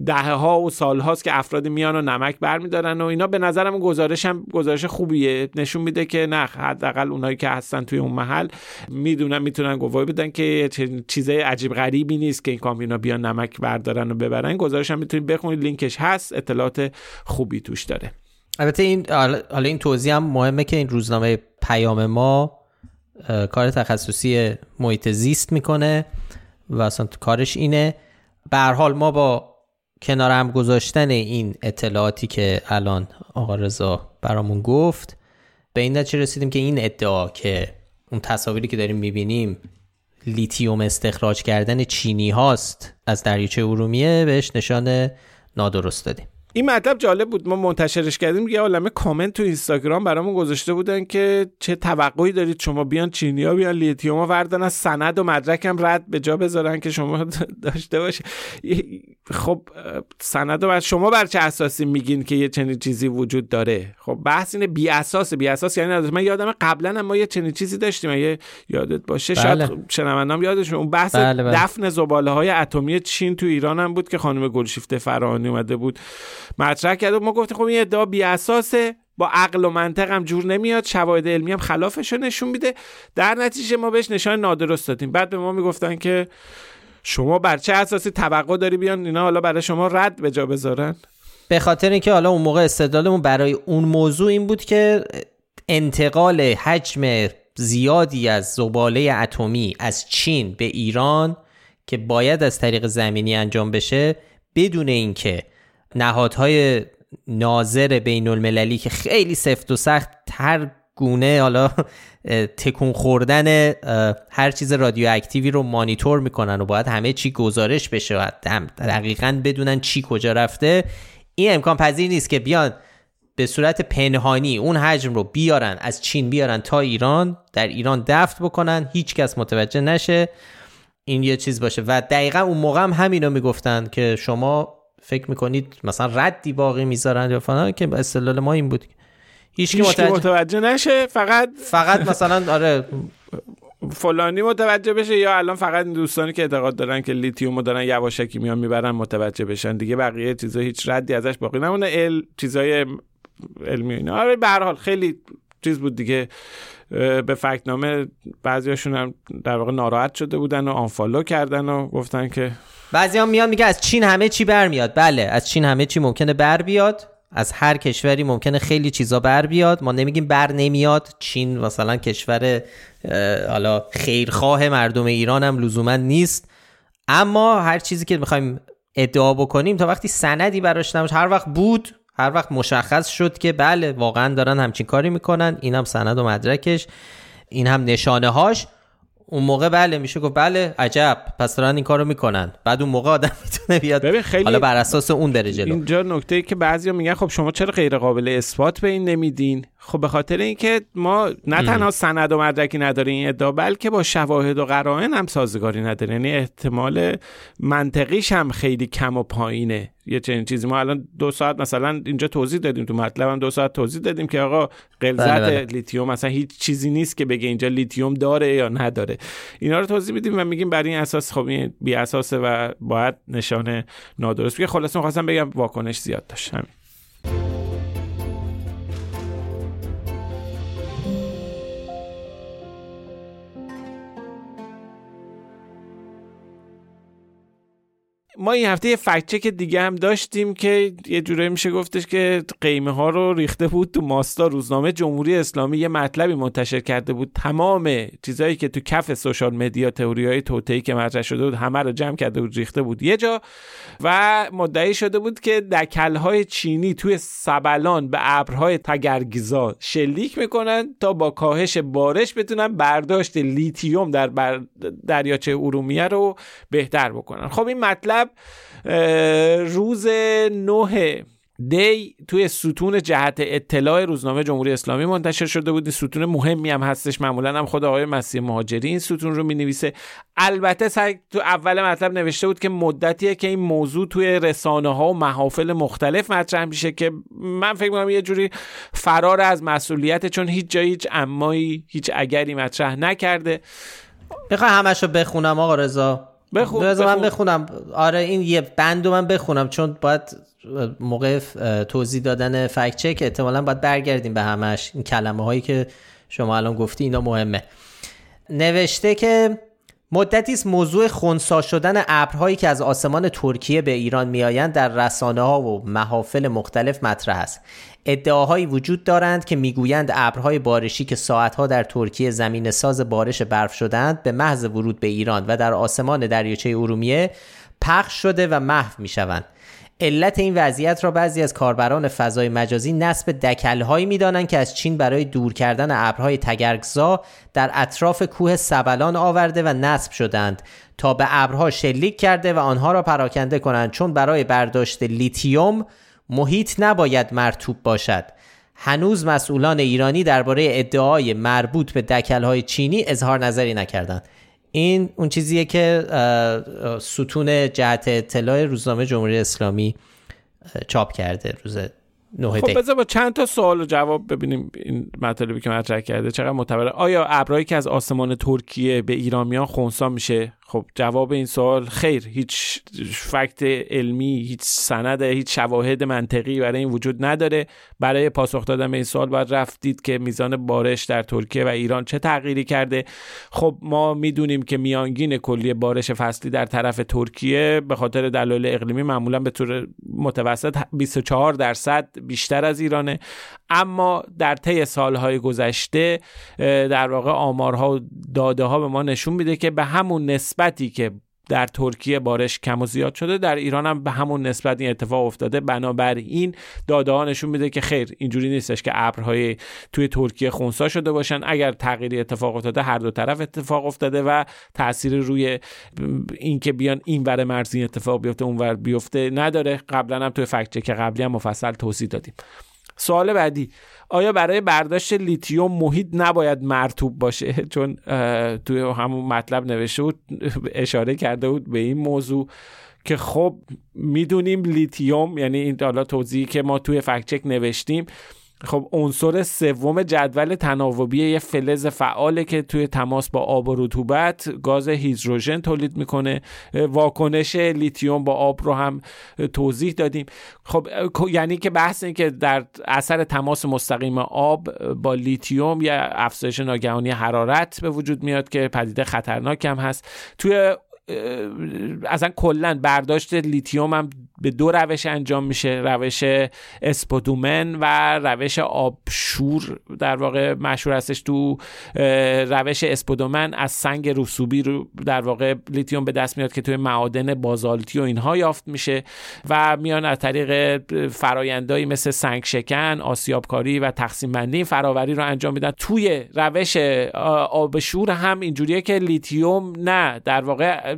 دهه ها و سال هاست که افراد میان و نمک برمیدارن و اینا. به نظرم گزارش هم گزارش خوبیه. نشون میده که نه حداقل اونایی که هستن توی اون محل می‌دونن می‌تونن گواهی بدن که چیزای عجیب غریبی نیست که این کامیونا بیان نمک بردارن و ببرن. گزارش هم می‌تونید بخونید. لینکش هست. اطلاعات خوبی توش داره. البته این حالا این توضیح هم مهمه که این روزنامه پیام ما کار تخصصی محیط زیست می‌کنه و اصلا کارش اینه. به حال ما با کنار هم گذاشتن این اطلاعاتی که الان آقا رضا برامون گفت به این نتیجه رسیدیم که این ادعا که اون تصاویری که داریم می‌بینیم لیتیوم استخراج کردن چینی هاست از دریاچه ارومیه بهش نشان نادرست دادیم. این مطلب جالب بود. ما منتشرش کردیم یه عالمه کامنت تو اینستاگرام برامون گذاشته بودن که چه توقعی دارید شما بیان چینیا بیان لیتیوم وردن از سند و مدرک هم رد به جا بذارن که شما داشته باشه. خب سند و شما بر چه اساسی میگین که یه چنین چیزی وجود داره؟ خب بحث اینه بی اساس. بی اساس یعنی من یادم قبلا هم ما یه چنین چیزی داشتیم. یه یادت باشه بله. شاید شنوندام یادشون اون بحث بله بله. دفن زباله های اتمی چین تو ایران هم بود که خانم گلشیفته فرانی اومده بود. مطرح کرد و ما گفتیم خب این ادعا بی اساسه. با عقل و منطق هم جور نمیاد. شواهد علمی هم خلافش رو نشون میده. در نتیجه ما بهش نشان نادرست دادیم. بعد به ما می‌گفتن که شما بر چه اساسی توقع داری بیان؟ اینا حالا برای شما رد به جا بذارن. به خاطر اینکه حالا اون موقع استدلالمون برای اون موضوع این بود که انتقال حجم زیادی از زباله اتمی از چین به ایران که باید از طریق زمینی انجام بشه بدون اینکه نهادهای ناظر بین المللی که خیلی سفت و سخت هر گونه حالا تکون خوردن هر چیز رادیواکتیوی رو مانیتور می‌کنن و باید همه چی گزارش بشه و دقیقا بدونن چی کجا رفته. این امکان پذیر نیست که بیان به صورت پنهانی اون حجم رو بیارن از چین بیارن تا ایران در ایران دفت بکنن هیچ کس متوجه نشه. این یه چیز باشه. و دقیقا اون موقع هم همینو می‌گفتن که شما فکر می‌کنید مثلا ردی باقی می‌ذارن یا فلان که استدلال ما این بود. هیچ متوجه... متوجه نشه فقط فقط مثلا آره. فلانی متوجه بشه یا الان فقط دوستانی که اعتقاد دارن که لیتیوم دارن یواشکی میان می‌برن متوجه بشن. دیگه بقیه چیزا هیچ ردی ازش باقی نمونه. ال چیزای علمی اینا. آره به هر حال خیلی چیز بود دیگه به فکتنامه بعضیاشون هم در واقع ناراحت شده بودن و unfollow کردن و گفتن که بعضی هم میان میگه از چین همه چی برمیاد بله از چین همه چی ممکنه بر بیاد از هر کشوری ممکنه خیلی چیزا بر بیاد. ما نمیگیم بر نمیاد. چین مثلا کشور حالا خیرخواه مردم ایران هم لزوما نیست. اما هر چیزی که می‌خوایم ادعا بکنیم تا وقتی سندی براش نباشه هر وقت بود هر وقت مشخص شد که بله واقعا دارن همچین کاری می‌کنن این هم سند و مدرکش. این هم نشانه هاش اون موقع بله میشه گفت بله عجب پس دارن این کارو می‌کنن. بعد اون موقع آدم می‌تونه بیاد. ببین خیلی حالا بر اساس اون بره جلو. اینجا نکته ای که بعضیا میگن خب شما چرا غیر قابل اثبات به این نمیدین؟ خب به خاطر اینکه ما نه تنها سند و مدرکی نداریم این ادعا بلکه با شواهد و قرائن هم سازگاری نداره یعنی احتمال منطقیش هم خیلی کم و پایینه. یه چنین چیزی. ما الان دو ساعت مثلا اینجا توضیح دادیم تو مطلب هم دو ساعت توضیح دادیم که آقا غلظت بله، بله. لیتیوم مثلا هیچ چیزی نیست که بگه اینجا لیتیوم داره یا نداره. اینا رو توضیح میدیم و میگیم برای این اساس خب این بی اساسه و باید نشانه نادرست. بگه خلاصه می‌خواستم بگم واکنش زیاد داشت. همین. ما این هفته یه fact check دیگه هم داشتیم که یه جورایی میشه گفتش که قیمه ها رو ریخته بود تو ماستا. روزنامه جمهوری اسلامی یه مطلبی منتشر کرده بود. تمام چیزایی که تو کف social media تئوری های توطئه‌ای که مطرح شده بود همه رو جمع کرده بود ریخته بود. یه جا و مدعی شده بود که دکلهای چینی توی سبلان به ابرهای تگرگ‌زا شلیک می‌کنن تا با کاهش بارش بتونن برداشت لیتیوم در بر... دریاچه ارومیه رو بهتر بکنن. خب این مطلب اه، روز نه دی توی ستون جهت اطلاع روزنامه جمهوری اسلامی منتشر شده بود. ستون مهمی هم هستش. معمولا هم خود آقای مسیح مهاجری این ستون رو می نویسه البته سعی تو اول مطلب نوشته بود که مدتیه که این موضوع توی رسانه ها و محافل مختلف مطرح میشه که من فکر می‌کنم یه جوری فرار از مسئولیت چون هیچ جایی هیچ امایی هیچ اگری مطرح نکرده. بخوای همش رو بخونم آقا رضا. بخون، بذار من بخون. بخونم. آره این یه بند رو من بخونم چون باید موقع توضیح دادن فکت چک احتمالا باید برگردیم به همش. این کلمه هایی که شما الان گفتی اینا مهمه. نوشته که مدتی است موضوع خونسا شدن ابرهایی که از آسمان ترکیه به ایران میآیند در رسانه ها و محافل مختلف مطرح است. ادعاهایی وجود دارند که می‌گویند ابرهای بارشی که ساعتها در ترکیه زمین ساز بارش برف شدند به محض ورود به ایران و در آسمان دریاچه ارومیه پخش شده و محو می‌شوند. علت این وضعیت را بعضی از کاربران فضای مجازی نصب دکلهایی می‌دانند که از چین برای دور کردن ابرهای تگرگزا در اطراف کوه سبلان آورده و نصب شدند تا به ابرها شلیک کرده و آنها را پراکنده کنند چون برای برداشت لیتیوم محیط نباید مرتوب باشد. هنوز مسئولان ایرانی درباره ادعای مربوط به دکلهای چینی اظهار نظری نکردند. این اون چیزیه که ستون جهت اطلاع روزنامه جمهوری اسلامی چاپ کرده روز نه خب بذار با چند تا سوال و جواب ببینیم این مطالبی که مطرح کرده. چقدر معتبره؟ آیا ابرهایی که از آسمان ترکیه به ایران میان خونسا میشه؟ خب جواب این سوال خیر هیچ فکت علمی هیچ سند هیچ شواهد منطقی برای این وجود نداره. برای پاسخ دادن به این سوال باید رفتید که میزان بارش در ترکیه و ایران چه تغییری کرده. خب ما می‌دونیم که میانگین کلی بارش فصلی در طرف ترکیه به خاطر دلایل اقلیمی معمولا به طور متوسط 24 درصد بیشتر از ایرانه. اما در طی سالهای گذشته در واقع آمارها و داده ها به ما نشون میده که به همون نسبتی که در ترکیه بارش کم و زیاد شده در ایران هم به همون نسبت این اتفاق افتاده. بنابراین داده ها نشون میده که خیر اینجوری نیستش که ابرهای توی ترکیه خونسا شده باشن. اگر تغییری اتفاق افتاده هر دو طرف اتفاق افتاده و تاثیر روی اینکه بیان این ور مرزی اتفاق بیفته اون ور بیفته نداره. قبلا هم توی fact check قبلی هم مفصل توضیح دادیم. سوال بعدی. آیا برای برداشت لیتیوم محیط نباید مرطوب باشه؟ چون توی همون مطلب نوشته بود اشاره کرده بود به این موضوع که خب می‌دونیم لیتیوم یعنی این حالا توضیحی که ما توی fact check نوشتیم خب عنصر سوم جدول تناوبی یه فلز فعاله که توی تماس با آب و رطوبت گاز هیدروژن تولید می‌کنه. واکنش لیتیوم با آب رو هم توضیح دادیم. خب یعنی که بحث این که در اثر تماس مستقیم آب با لیتیوم یا افزایش ناگهانی حرارت به وجود میاد که پدیده خطرناک هم هست. توی اصلا کلا برداشت لیتیوم هم به دو روش انجام میشه. روش اسپودومن و روش آبشور در واقع مشهور هستش تو روش اسپودومن از سنگ رسوبی رو در واقع لیتیوم به دست میاد که توی معادن بازالتی و اینها یافت میشه و میان از طریق فرایندهایی مثل سنگ شکن آسیابکاری و تقسیم بندی فراوری رو انجام میدن. توی روش آبشور هم اینجوریه که لیتیوم نه در واقع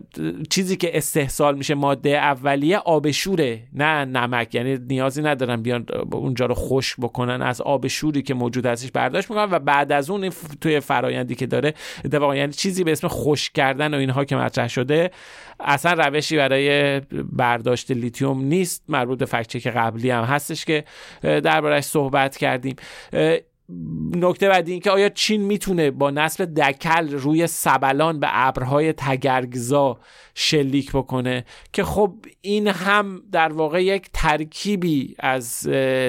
چیزی که استحصال میشه ماده اولیه آبشوره نه نمک. یعنی نیازی ندارن بیان اونجا رو خشک بکنن از آب شوری که موجود هستش برداشت می‌کنن و بعد از اون توی فرایندی که داره اتفاقا یعنی چیزی به اسم خشک کردن و اینها که مطرح شده اصلا روشی برای برداشت لیتیوم نیست. مربوط به فکچک قبلی هم هستش که دربارش صحبت کردیم. نکته بعدی این که آیا چین می‌تونه با نصب دکل روی سبلان به ابرهای تگرگزا شلیک بکنه؟ که خب این هم در واقع یک ترکیبی از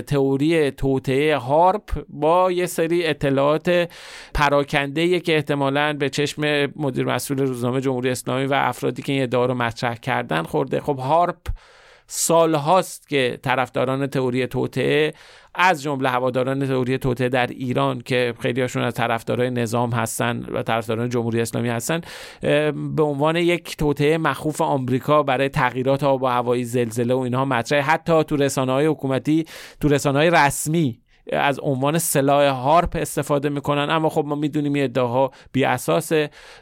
تئوری توطعه هارپ با یه سری اطلاعات پراکنده که احتمالا به چشم مدیر مسئول روزنامه جمهوری اسلامی و افرادی که این ادعا رو مطرح کردن خورده. خب هارپ سال هاست که طرفداران تئوری توطعه از جمله هواداران تئوری توته در ایران که خیلی هاشون از طرفدارای نظام هستن و طرفداران جمهوری اسلامی هستن به عنوان یک توته مخوف آمریکا برای تغییرات آب و هوایی زلزله و اینها مطرح حتی تو رسانه های حکومتی تو رسانه های رسمی از عنوان سلاح هارپ استفاده می‌کنن. اما خب ما می‌دونیم این ادعاها بی اساس.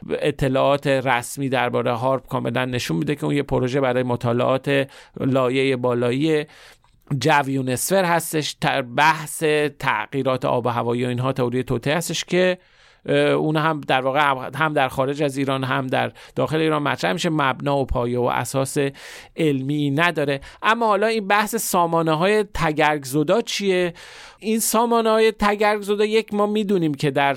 اطلاعات رسمی درباره هارپ کاملا نشون میده که اون یه پروژه برای مطالعات لایه بالایی. جو یونسفر هستش بحث تغییرات آب و هوایی و اینها تئوری توته هستش که اون هم در واقع هم در خارج از ایران هم در داخل ایران مطرح میشه. مبنا و پایه و اساس علمی نداره. اما حالا این بحث سامانه های تگرگ زدا چیه؟ این سامانه های تگرگ زدا یک ما می‌دونیم که در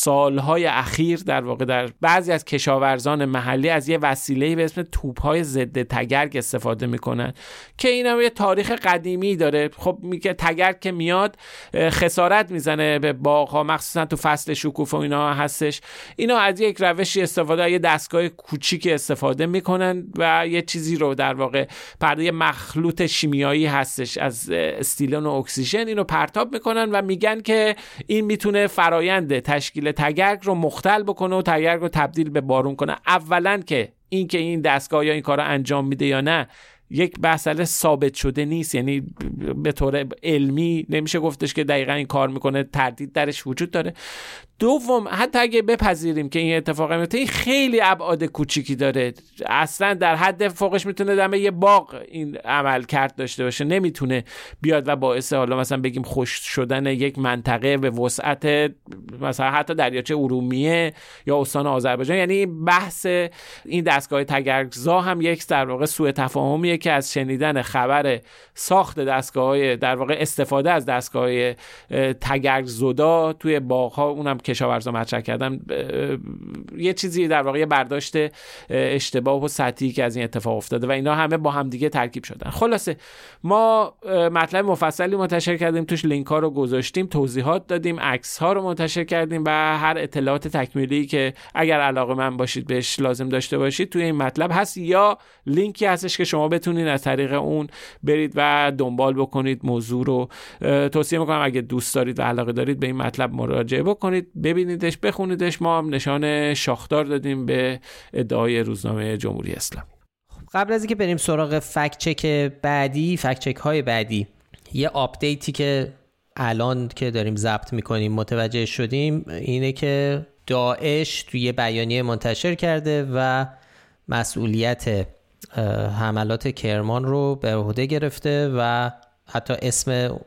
سالهای اخیر در واقع در بعضی از کشاورزان محلی از یه وسیله به اسم توپهای ضد تگرگ استفاده می‌کنن که این هم یه تاریخ قدیمی داره. خب میگه تگرگ که میاد خسارت می‌زنه به باغ مخصوصا تو فصل شکوفه و اینا هستش. اینا از یک روشی استفاده یه دستگاه کوچیک استفاده می‌کنن و یه چیزی رو در واقع پرده مخلوط شیمیایی هستش. از استیلون و اکسیژن اینو پرتاب می‌کنن و میگن که این می‌تونه فرایند تشکیل تگرگ رو مختل بکنه و تگرگ رو تبدیل به بارون کنه. اولا که این که این دستگاه یا این کار رو انجام میده یا نه یک مسئله ثابت شده نیست. یعنی به طور علمی نمیشه گفتش که دقیقا این کار می‌کنه تردید درش وجود داره. دوم حتی اگه بپذیریم که این اتفاق میفته این خیلی ابعاد کوچیکی داره. اصلا در حد فوقش می‌تونه دمه یه باغ این عمل کرد داشته باشه. نمی‌تونه بیاد و باعث حالا مثلا بگیم خوش شدن یک منطقه به وسعت مثلا حتی دریاچه ارومیه یا استان آذربایجان. یعنی بحث این دستگاه تگرگزا هم یک در واقع سوء تفاهمیه که از شنیدن خبر ساخت دستگاه در واقع استفاده از دستگاه تگرگزدا توی باغ ها اونم کشاورزا مطرح کردن یه چیزی در واقع برداشت اشتباه و سطحی که از این اتفاق افتاده و اینا همه با همدیگه ترکیب شدن. خلاصه ما مطلب مفصلی منتشر کردیم توش لینک ها رو گذاشتیم توضیحات دادیم عکس ها رو منتشر کردیم و هر اطلاعات تکمیلی که اگر علاقه من باشید بهش لازم داشته باشید توی این مطلب هست یا لینکی هستش که شما بتونید از طریق اون برید و دنبال بکنید موضوع رو. توصیه می‌کنم اگه دوست دارید و علاقه دارید به این مطلب مراجعه بکنید. ببینیدش بخونیدش. ما هم نشان شاخدار دادیم به ادعای روزنامه جمهوری اسلامی. خب، قبل از اینکه بریم سراغ fact check بعدی fact check های بعدی یه update ی که الان که داریم ضبط می‌کنیم متوجه شدیم اینه که داعش توی بیانیه منتشر کرده و مسئولیت حملات کرمان رو به عهده گرفته و حتی اسم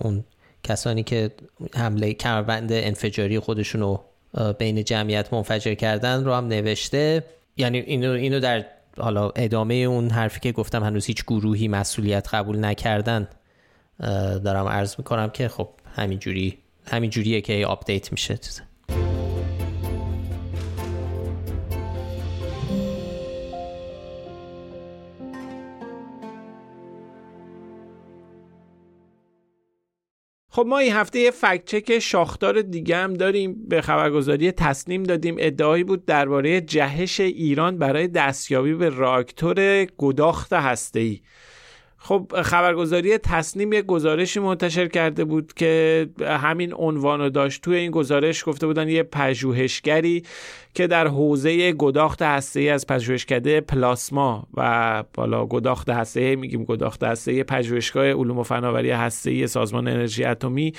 اون کسانی که حمله کمربند انفجاری خودشون رو بین جمعیت منفجر کردن رو هم نوشته. یعنی اینو, اینو در حالا ادامه اون حرفی که گفتم هنوز هیچ گروهی مسئولیت قبول نکردن دارم عرض می‌کنم که خب همینجوری همینجوریه که آپدیت میشه. خب ما این هفته یه فکت چک شاخدار دیگه هم داریم. به خبرگزاری تصنیم دادیم. ادعایی بود درباره جهش ایران برای دستیابی به راکتور گداخت هسته‌ای. خب خبرگزاری تصنیم یک گزارشی منتشر کرده بود که همین عنوان رو داشت. توی این گزارش گفته بودن یه پژوهشگری که در حوزه گداخت ای از پژوهشکده پلاسما و بالا گداخت ای میگیم گداخت ای پژوهشگاه علوم و فناوری ای سازمان انرژی اتمی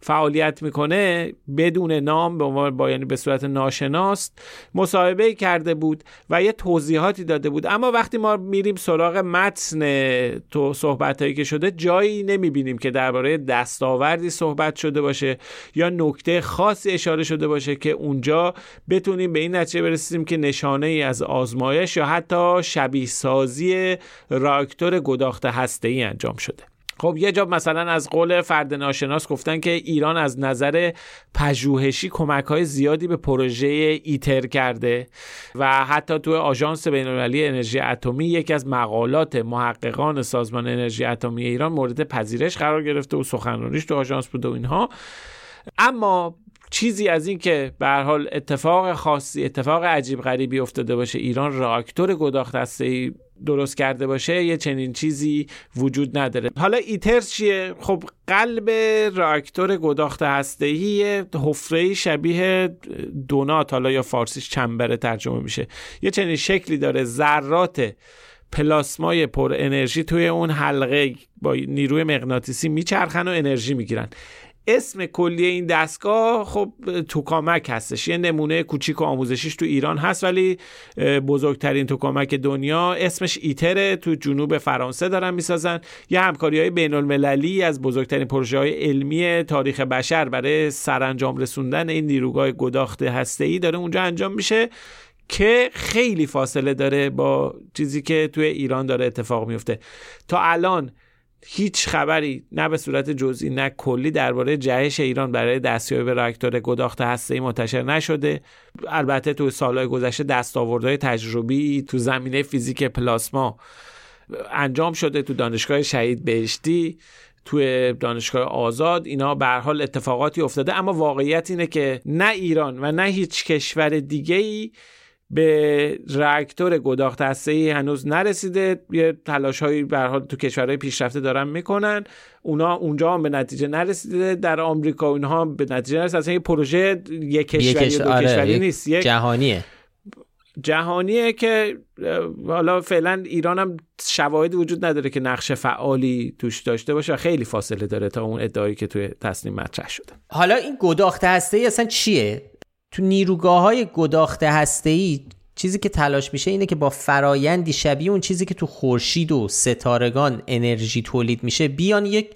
فعالیت می‌کنه بدون نام به عنوان با یعنی به صورت ناشناس مصاحبه کرده بود و یه توضیحاتی داده بود. اما وقتی ما میریم سراغ متن تو صحبت هایی که شده جایی نمی‌بینیم که درباره دستاوردی صحبت شده باشه یا نکته خاصی اشاره شده باشه که اونجا بتونیم به این نتیجه برسیم که نشانه ای از آزمایش یا حتی شبیه سازی راکتور گداخت هسته ای انجام شده. خب یه جا مثلا از قول فرد ناشناس گفتن که ایران از نظر پژوهشی کمک های زیادی به پروژه ایتر کرده و حتی تو آژانس بینالمللی انرژی اتمی یکی از مقالات محققان سازمان انرژی اتمی ایران مورد پذیرش قرار گرفته و سخنرانیش تو آژانس بوده و اینها. اما چیزی از این که به حال اتفاق خاصی اتفاق عجیب غریبی افتاده باشه ایران راکتور گداخت ای درست کرده باشه یه چنین چیزی وجود نداره. حالا ایترز چیه؟ خب قلب راکتور گداخت ای حفره شبیه دونات حالا یا فارسیش چنبره ترجمه میشه. یه چنین شکلی داره ذرات پلاسمای پر انرژی توی اون حلقه با نیروی مغناطیسی میچرخن و انرژی می‌گیرن. اسم کلی این دستگاه خب توکامک هستش. یه نمونه کوچیک و آموزشیش تو ایران هست ولی بزرگترین توکامک دنیا اسمش ایتره تو جنوب فرانسه دارن می‌سازن. یه همکاری های بین المللی از بزرگترین پروژه های علمی تاریخ بشر برای سرانجام رسوندن این نیروگاه گداخت هسته ای داره اونجا انجام میشه که خیلی فاصله داره با چیزی که توی ایران داره اتفاق میفته تا الان هیچ خبری نه به صورت جزئی نه کلی درباره جهش ایران برای دستیابی به راکتور گداخت هسته‌ای منتشر نشده. البته تو سالهای گذشته دستاوردهای تجربی تو زمینه فیزیک پلاسما انجام شده تو دانشگاه شهید بهشتی توی دانشگاه آزاد. اینا به حال اتفاقاتی افتاده اما واقعیت اینه که نه ایران و نه هیچ کشور دیگه ای به راکتور گداخت ای هنوز نرسیده. یه تلاش هایی به حال تو کشورهای پیشرفته دارن می‌کنن. اونا اونجا هم به نتیجه نرسیده. در آمریکا اونها هم به نتیجه نرسیده. اصلا یه پروژه یک کشوری دو آره، کشوری نیست. یک جهانیه. جهانیه که حالا فعلا ایران هم شواهدی وجود نداره که نقش فعالی توش داشته باشه و خیلی فاصله داره تا اون ادعایی که توی تصمیم مطرح شده. حالا این گداخته هسته ای اصلا چیه؟ تو نیروگاه های گداخته ای چیزی که تلاش میشه اینه که با فرایندی شبیه اون چیزی که تو خورشید و ستارگان انرژی تولید میشه بیان یک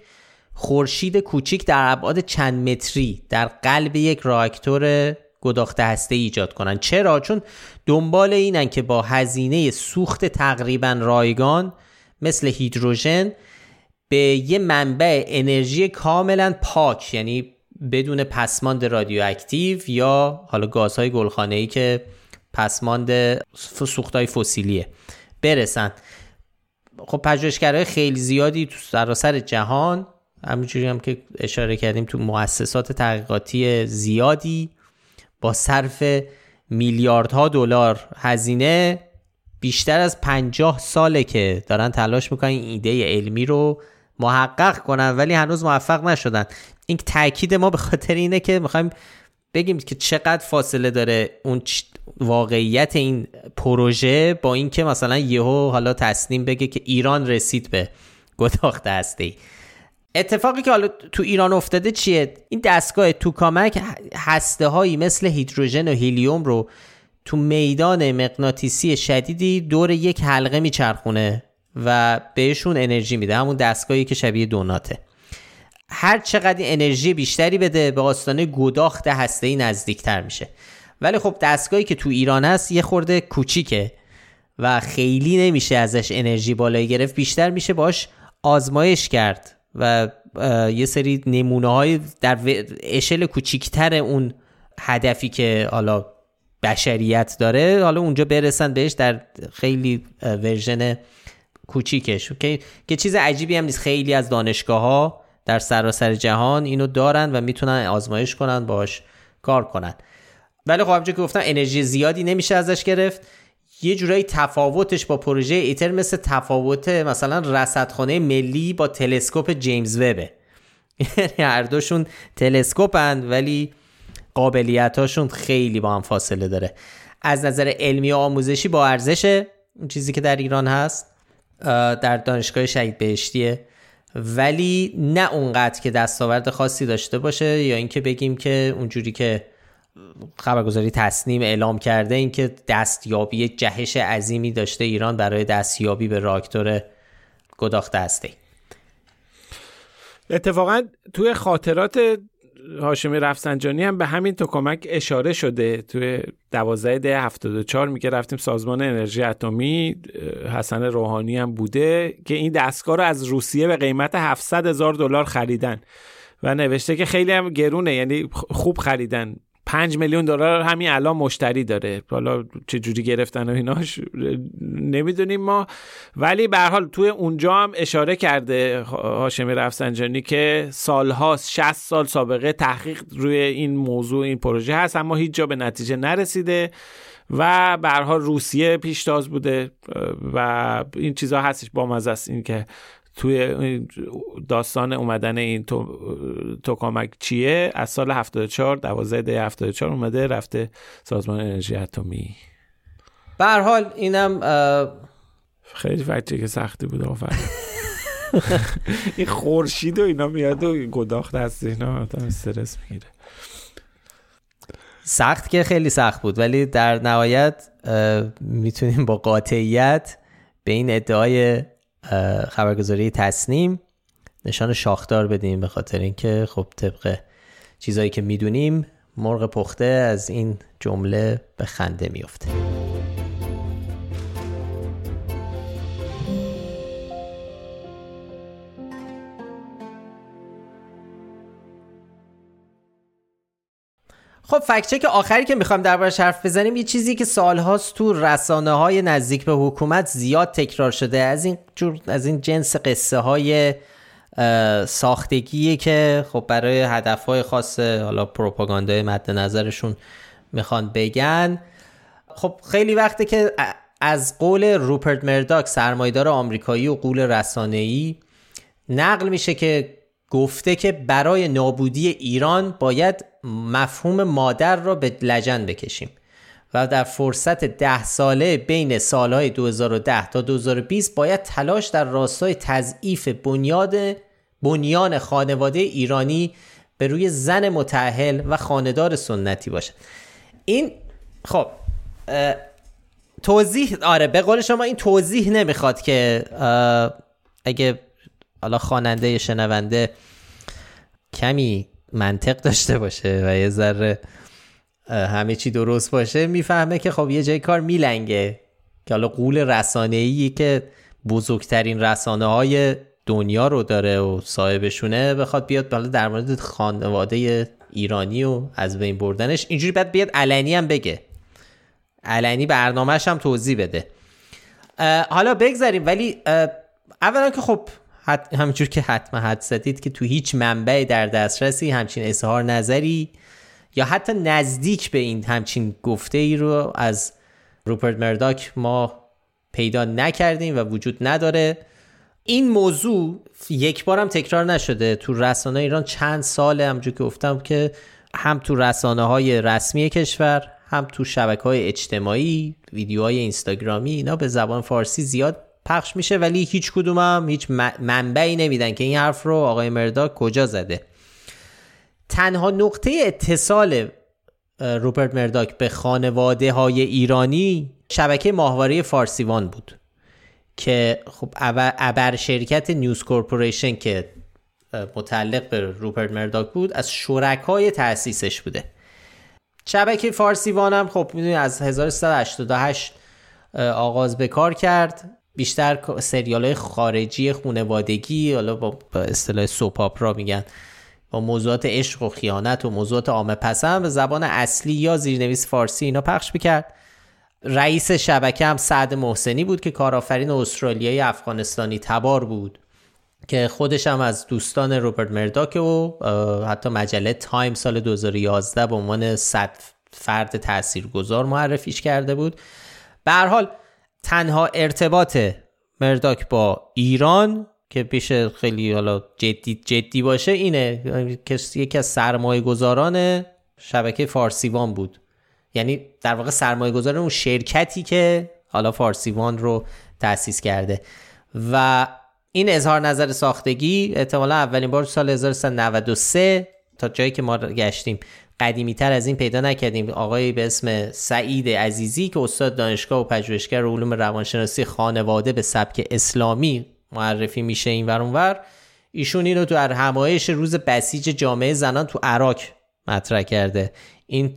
خورشید کوچیک در ابعاد چند متری در قلب یک راکتور گداخته هسته ایجاد کنن. چرا؟ چون دنبال اینن که با هزینه سوخت تقریبا رایگان مثل هیدروژن به یه منبع انرژی کاملا پاک یعنی بدون پسماند رادیواکتیو یا حالا گازهای گلخانه ای که پسماند سوختای فسیلیه برسن. خب پژوهشگرای خیلی زیادی تو سراسر جهان همونجوری هم که اشاره کردیم تو مؤسسات تحقیقاتی زیادی با صرف میلیاردها دلار هزینه بیشتر از پنجاه ساله که دارن تلاش می‌کنن ایده علمی رو محقق کنن ولی هنوز موفق نشدن. این تاکید ما به خاطر اینه که می‌خوایم بگیم که چقدر فاصله داره اون واقعیت این پروژه با اینکه مثلا یهو حالا تصمیم بگه که ایران رسید به گداخته هسته ای اتفاقی که حالا تو ایران افتاده چیه؟ این دستگاه توکامک هسته هایی مثل هیدروژن و هیلیوم رو تو میدان مغناطیسی شدیدی دور یک حلقه میچرخونه. و بهشون انرژی میده. همون دستگاهی که شبیه دوناته. هر چقدر انرژی بیشتری بده به آستانه گداخت هسته‌ای نزدیکتر میشه. ولی خب دستگاهی که تو ایران هست یه خورده کوچیکه و خیلی نمیشه ازش انرژی بالایی گرفت. بیشتر میشه باش آزمایش کرد و یه سری نمونه های در اشل کوچیکتر اون هدفی که حالا بشریت داره حالا اونجا برسن بهش در خیلی ورژن کوچیکش که که چیز عجیبی هم نیست. خیلی از دانشگاه ها در سراسر جهان اینو دارن و می‌تونن آزمایش کنن باش کار کنن. ولی خب که گفتم انرژی زیادی نمیشه ازش گرفت. یه جورایی تفاوتش با پروژه ایتر مثل تفاوت مثلا رصدخانه ملی با تلسکوپ جیمز وبه. یعنی هر دوشون تلسکوپند ولی قابلیتاشون خیلی با هم فاصله داره. از نظر علمی و آموزشی با ارزشه چیزی که در ایران هست. در دانشگاه شهید بهشتیه. ولی نه اونقدر که دستاورد خاصی داشته باشه یا اینکه بگیم که اونجوری که خبرگزاری تصنیم اعلام کرده اینکه دستیابی جهش عظیمی داشته ایران برای دستیابی به راکتور گداخته هسته اتفاقا توی خاطرات هاشمی رفسنجانی هم به همین توکمک اشاره شده. توی 12 ده 74 میگه رفتیم سازمان انرژی اتمی حسن روحانی هم بوده که این دستگاه رو از روسیه به قیمت 700 هزار دلار خریدن و نوشته که خیلی هم گرونه یعنی خوب خریدن. 5 میلیون دلار همین الان مشتری داره. حالا چه جوری گرفتن و ایناش نمی‌دونیم ما. ولی به حال توی اونجا هم اشاره کرده هاشمی رفسنجانی که سالهاست 60 سال سابقه تحقیق روی این موضوع این پروژه هست اما هیچ جا به نتیجه نرسیده و به حال روسیه پیشتاز بوده و این چیزها هستش. با است این که توی داستان اومدن این تو... توکامک چیه؟ از سال 74 12 دی 74 اومده رفته سازمان انرژی اتمی. به هر حال اینم خیلی فکتی که سختی بود آفر این خورشید و اینا میاد و گداخت هست اینا آدم استرس می‌گیره. سخت که خیلی سخت بود ولی در نهایت می‌تونیم با قاطعیت به این ادعای خبرگزاری تصنیم نشان شاخدار بدیم به خاطر اینکه خب طبق چیزایی که می‌دونیم مرغ پخته از این جمله به خنده میفته خب فکچک آخری که می‌خوام دربارش حرف بزنیم یه چیزی که سالهاست تو رسانه های نزدیک به حکومت زیاد تکرار شده. از این جور از این جنس قصه های ساختگی که خب برای هدف های خاص حالا پروپاگاندای مد نظرشون می‌خوان بگن. خب خیلی وقته که از قول روپرت مرداک سرمایدار آمریکایی و قول رسانه‌ای نقل میشه که گفته که برای نابودی ایران باید مفهوم مادر را به لجن بکشیم و در فرصت ده ساله بین سالهای 2010 تا 2020 باید تلاش در راستای تضعیف بنیاد بنیان خانواده ایرانی به روی زن متعهل و خاندار سنتی باشد. این خب توضیح آره به قول شما این توضیح نمی‌خواد که اگه حالا خواننده شنونده کمی منطق داشته باشه و یه ذره همه چی درست باشه می‌فهمه که خب یه جای کار میلنگه. که حالا قول رسانه ای که بزرگترین رسانه های دنیا رو داره و صاحبشونه بخواد بیاد بالا در مورد خانواده ایرانی و از بین بردنش. اینجوری بعد بیاد علنی هم بگه. علنی برنامهش هم توضیح بده. حالا بگذاریم ولی اولا که خب همینجور که حتما حد زدید که تو هیچ منبع در دسترسی همچین اظهار نظری یا حتی نزدیک به این همچین گفته ای رو از روپرت مرداک ما پیدا نکردیم و وجود نداره. این موضوع یک بارم تکرار نشده. تو رسانه ایران چند ساله همجور که گفتم که هم تو رسانه های رسمی کشور هم تو شبکه های اجتماعی ویدیوهای اینستاگرامی اینا به زبان فارسی زیاد پخش میشه ولی هیچ کدوم هم هیچ منبعی نمیدن که این حرف رو آقای مرداک کجا زده. تنها نقطه اتصال روپرت مرداک به خانواده های ایرانی شبکه ماهواره فارسیوان بود که خب ابر شرکت نیوز کورپوریشن که متعلق به روپرت مرداک بود از شرکای تأسیسش بوده. شبکه فارسیوان هم خب از 1388 آغاز به کار کرد. بیشتر سریال های خارجی خونوادگی حالا با اصطلاح سوپاپرا میگن با موضوعات عشق و خیانت و موضوعات عامه پسند به زبان اصلی یا زیرنویس فارسی اینا پخش می‌کرد. رئیس شبکه هم سعد محسنی بود که کارآفرین استرالیایی افغانستانی تبار بود که خودش هم از دوستان روبرت مرداک و حتی مجله تایم سال 2011 به عنوان صد فرد تاثیرگذار معرفیش کرده بود. به حال تنها ارتباط مرداک با ایران که پیش خیلی حالا جدی جدی باشه اینه. که یکی از سرمایه گذاران شبکه فارسیوان بود. یعنی در واقع سرمایه گذاران اون شرکتی که حالا فارسیوان رو تأسیس کرده. و این اظهار نظر ساختگی احتمالا اولین بار سال 1393 تا جایی که ما گشتیم. قدیمی تر از این پیدا نکردیم. آقای به اسم سعید عزیزی که استاد دانشگاه و پژوهشگر علوم روانشناسی خانواده به سبک اسلامی معرفی میشه این ور اونور ایشون اینو تو در همایش روز بسیج جامعه زنان تو عراق مطرح کرده. این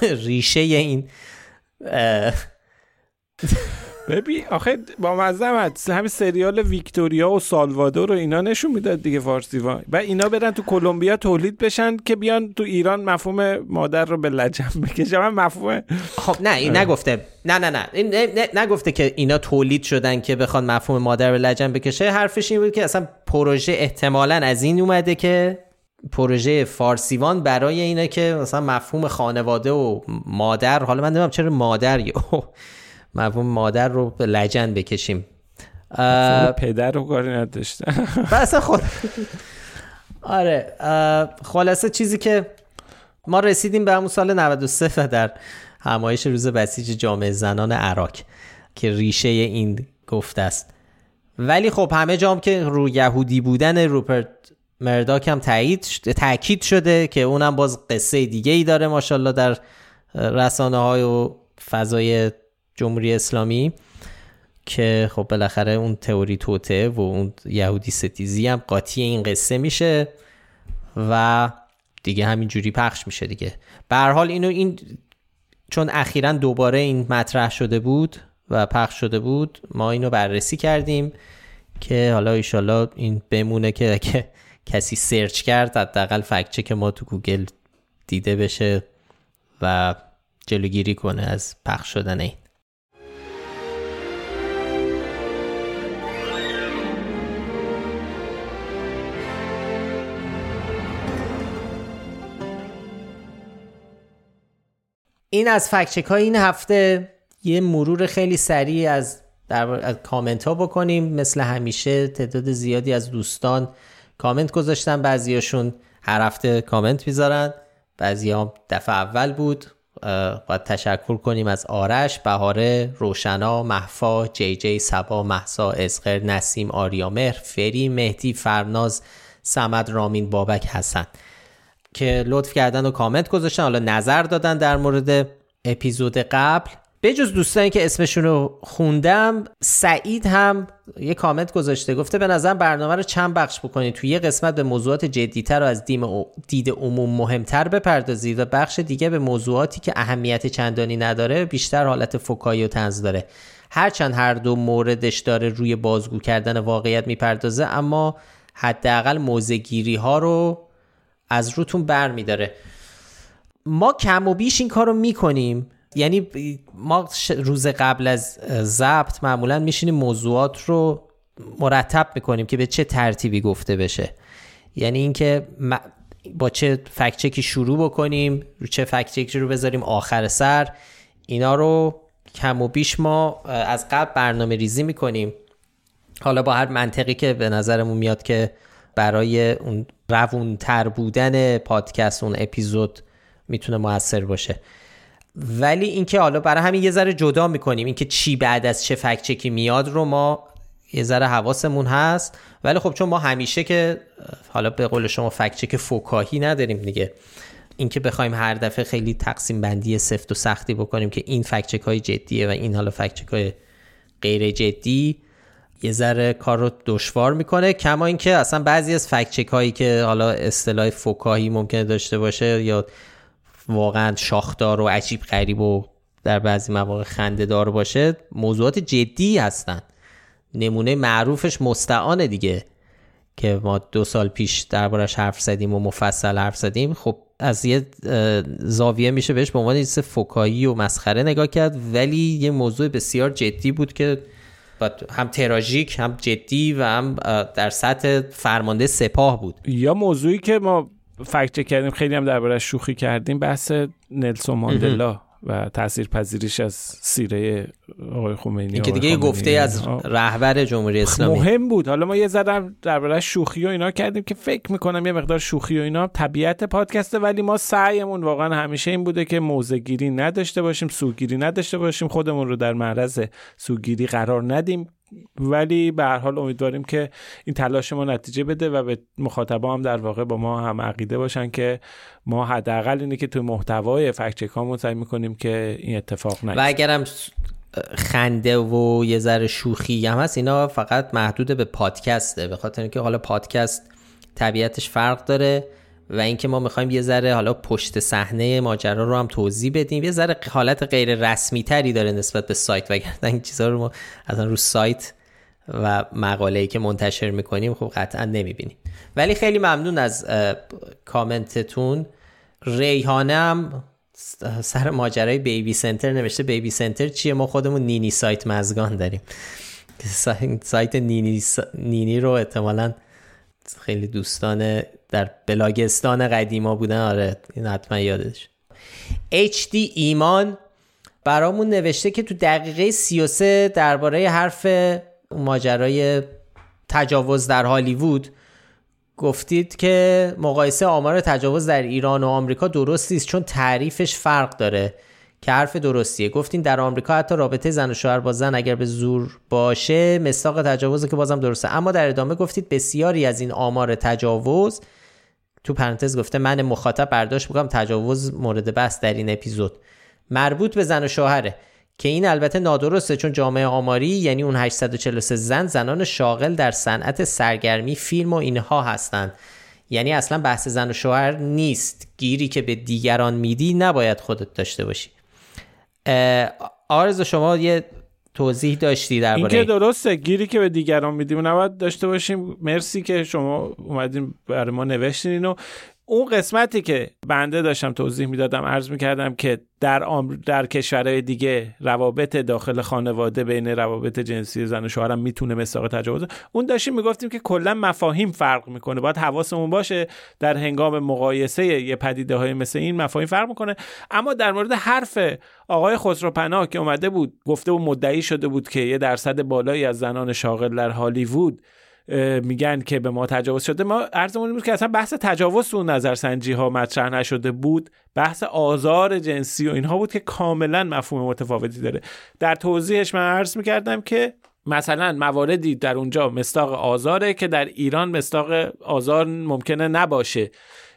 ریشه این ببین آخه با مزدمت همین سریال ویکتوریا و سالوادور رو اینا نشون می‌داد دیگه فارسی و و اینا برن تو کلمبیا تولید بشن که بیان تو ایران مفهوم مادر رو به لجن بکشن. من مفهوم خب نه این نگفته. نه نه نه. این نگفته که اینا تولید شدن که بخوان مفهوم مادر به لجن بکشه. حرفش این بود که اصلا پروژه احتمالا از این اومده که پروژه فارسیوان برای اینه که مثلا مفهوم خانواده و مادر حالا من نمی‌دونم چرا مادر مفهوم مادر رو به لجن بکشیم. پدر رو کاری نداشتن بس خود آره خلاصه چیزی که ما رسیدیم به همون سال 93 در همایش روز بسیج جامعه زنان عراق که ریشه این گفته است. ولی خب همه جام که رو یهودی بودن روپرت مرداک هم تایید تاکید شده که اونم باز قصه دیگه ای داره ماشاءالله در رسانه های و فضای جمهوری اسلامی که خب بالاخره اون تئوری توته و اون یهودی ستیزی هم قاطی این قصه میشه و دیگه همین جوری پخش میشه دیگه. به حال اینو این چون اخیرا دوباره این مطرح شده بود و پخش شده بود ما اینو بررسی کردیم که حالا ایشالله این بمونه که که کسی سرچ کرد حداقل فکت که ما تو گوگل دیده بشه و جلوگیری کنه از پخش شدن این. این از فکچک های این هفته. یه مرور خیلی سریع از در کامنت ها بکنیم. مثل همیشه تعداد زیادی از دوستان کامنت گذاشتن. بعضیاشون هر هفته کامنت می‌ذارن. بعضی هم دفعه اول بود. باید تشکر کنیم از آرش، بهاره، روشنا، محفا، جی جی، سبا، محسا، اسقر، نسیم، آریامهر، فری، مهدی، فرناز، سمد، رامین، بابک، حسن. که لطف کردن و کامنت گذاشتن حالا نظر دادن در مورد اپیزود قبل. به جز دوستانی که اسمشون رو خوندم سعید هم یه کامنت گذاشته گفته به نظر برنامه رو چند بخش بکنید. توی یه قسمت به موضوعات جدیتر و از دید عموم مهمتر بپردازید و بخش دیگه به موضوعاتی که اهمیت چندانی نداره بیشتر حالت فکایی و تنز داره. هرچند هر دو موردش داره روی بازگو کردن واقعیت می‌پردازه اما حداقل موزگیری ها رو از روتون بر میداره. ما کم و بیش این کار رو می‌کنیم. یعنی ما روز قبل از ضبط معمولا میشینیم موضوعات رو مرتب می‌کنیم که به چه ترتیبی گفته بشه. یعنی اینکه با چه فکچکی شروع بکنیم رو چه فکچکی رو بذاریم آخر سر اینا رو کم و بیش ما از قبل برنامه ریزی می‌کنیم. حالا با هر منطقی که به نظرمون میاد که برای اون روونتر بودن پادکست اون اپیزود می‌تونه موثر باشه. ولی اینکه حالا برای همین یه ذره جدا می‌کنیم اینکه چی بعد از چه فکچکی میاد رو ما یه ذره حواسمون هست. ولی خب چون ما همیشه که حالا به قول شما فکچک فوکاهی نداریم دیگه. اینکه بخوایم هر دفعه خیلی تقسیم بندی سفت و سختی بکنیم که این فکچک های جدیه و این حالا فکچک های غیر جدی یه ذره کار رو دشوار می‌کنه کما اینکه اصلا بعضی از فکچک هایی که حالا اصطلاح فوکاهی ممکنه داشته باشه یا واقعا شاخدار و عجیب غریب و در بعضی مواقع خنده دار باشه موضوعات جدی هستن. نمونه معروفش مستعانه دیگه که ما دو سال پیش دربارش حرف زدیم و مفصل حرف زدیم. خب از یه زاویه میشه بهش به عنوان فکایی و مسخره نگاه کرد ولی یه موضوع بسیار جدی بود که هم تراژیک هم جدی و هم در سطح فرمانده سپاه بود. یا موضوعی که ما فکت کردیم خیلی هم درباره شوخی کردیم بحث نلسون ماندلا. و تاثیر پذیریش از سیره آقای خمینی این که دیگه گفته از رهبر جمهوری اسلامی. مهم بود. حالا ما یه زدم درباره شوخی و اینا کردیم که فکر می‌کنم یه مقدار شوخی و اینا طبیعت پادکسته ولی ما سعیمون واقعا همیشه این بوده که موزگیری نداشته باشیم سوگیری نداشته باشیم خودمون رو در معرض سوگیری قرار ندیم. ولی به هر حال امیدواریم که این تلاش ما نتیجه بده و به مخاطبا هم در واقع با ما هم عقیده باشن که ما حداقل اینه که توی محتوای فکت سعی می‌کنیم که این اتفاق نیفته. و اگرم خنده و یه ذره شوخی هم هست اینا فقط محدود به پادکسته به خاطر اینکه حالا پادکست طبیعتش فرق داره. و اینکه ما می‌خوایم یه ذره حالا پشت صحنه ماجرا رو هم توضیح بدیم. یه ذره حالت غیر رسمی تری داره نسبت به سایت وگرنه این چیزها رو ما اصلا رو سایت و مقاله‌ای که منتشر می‌کنیم خب قطعا نمی‌بینیم. ولی خیلی ممنون از کامنتتون. ریحانه هم سر ماجرای بیبی سنتر نوشته بیبی سنتر چیه؟ ما خودمون نینی سایت مزگان داریم. سایت نینی, نینی رو احتمالا خیلی دوستان در بلاگستان قدیما بودن. آره این حتما یادش. HD ایمان برامون نوشته که تو دقیقه 33 درباره حرف ماجرای تجاوز در هالیوود گفتید که مقایسه آمار تجاوز در ایران و آمریکا درست نیست چون تعریفش فرق داره. که حرف درستیه. گفتین در آمریکا حتی رابطه زن و شوهر با زن اگر به زور باشه مستاق تجاوز که بازم درسته. اما در ادامه گفتید بسیاری از این آمار تجاوز تو پرانتز گفته من مخاطب برداشت می‌کنم تجاوز مورد بحث در این اپیزود. مربوط به زن و شوهره. که این البته نادرسته چون جامعه آماری یعنی اون 843 زن زنان شاغل در صنعت سرگرمی فیلم و اینها هستند. یعنی اصلا بحث زن و شوهر نیست. گیری که به دیگران میدی نباید خودت داشته باشی. آرزو شما یه توضیح داشتی درباره این که درسته گیری که به دیگران میدیم نباید داشته باشیم. مرسی که شما اومدین برای ما نوشتین اینو. اون قسمتی که بنده داشتم توضیح می‌دادم عرض می‌کردم که در در کشورهای دیگه روابط داخل خانواده بین روابط جنسی زن و شوهرم می‌تونه مساق تجاوز. اون داشتیم می‌گفتیم که کلا مفاهیم فرق می‌کنه. باید حواسمون باشه در هنگام مقایسه یه پدیده های مثل این مفاهیم فرق می‌کنه. اما در مورد حرف آقای خسروپناه که اومده بود گفته و مدعی شده بود که یه درصد بالایی از زنان شاغل در هالیوود میگن که به ما تجاوز شده. ما عرضمون بود که اصلا بحث تجاوز اون نظرسنجی ها مطرح نشده بود. بحث آزار جنسی و اینها بود که کاملا مفهوم متفاوتی داره. در توضیحش من عرض می‌کردم که مثلا مواردی در اونجا مستاق آزاره که در ایران مستاق آزار ممکنه نباشه.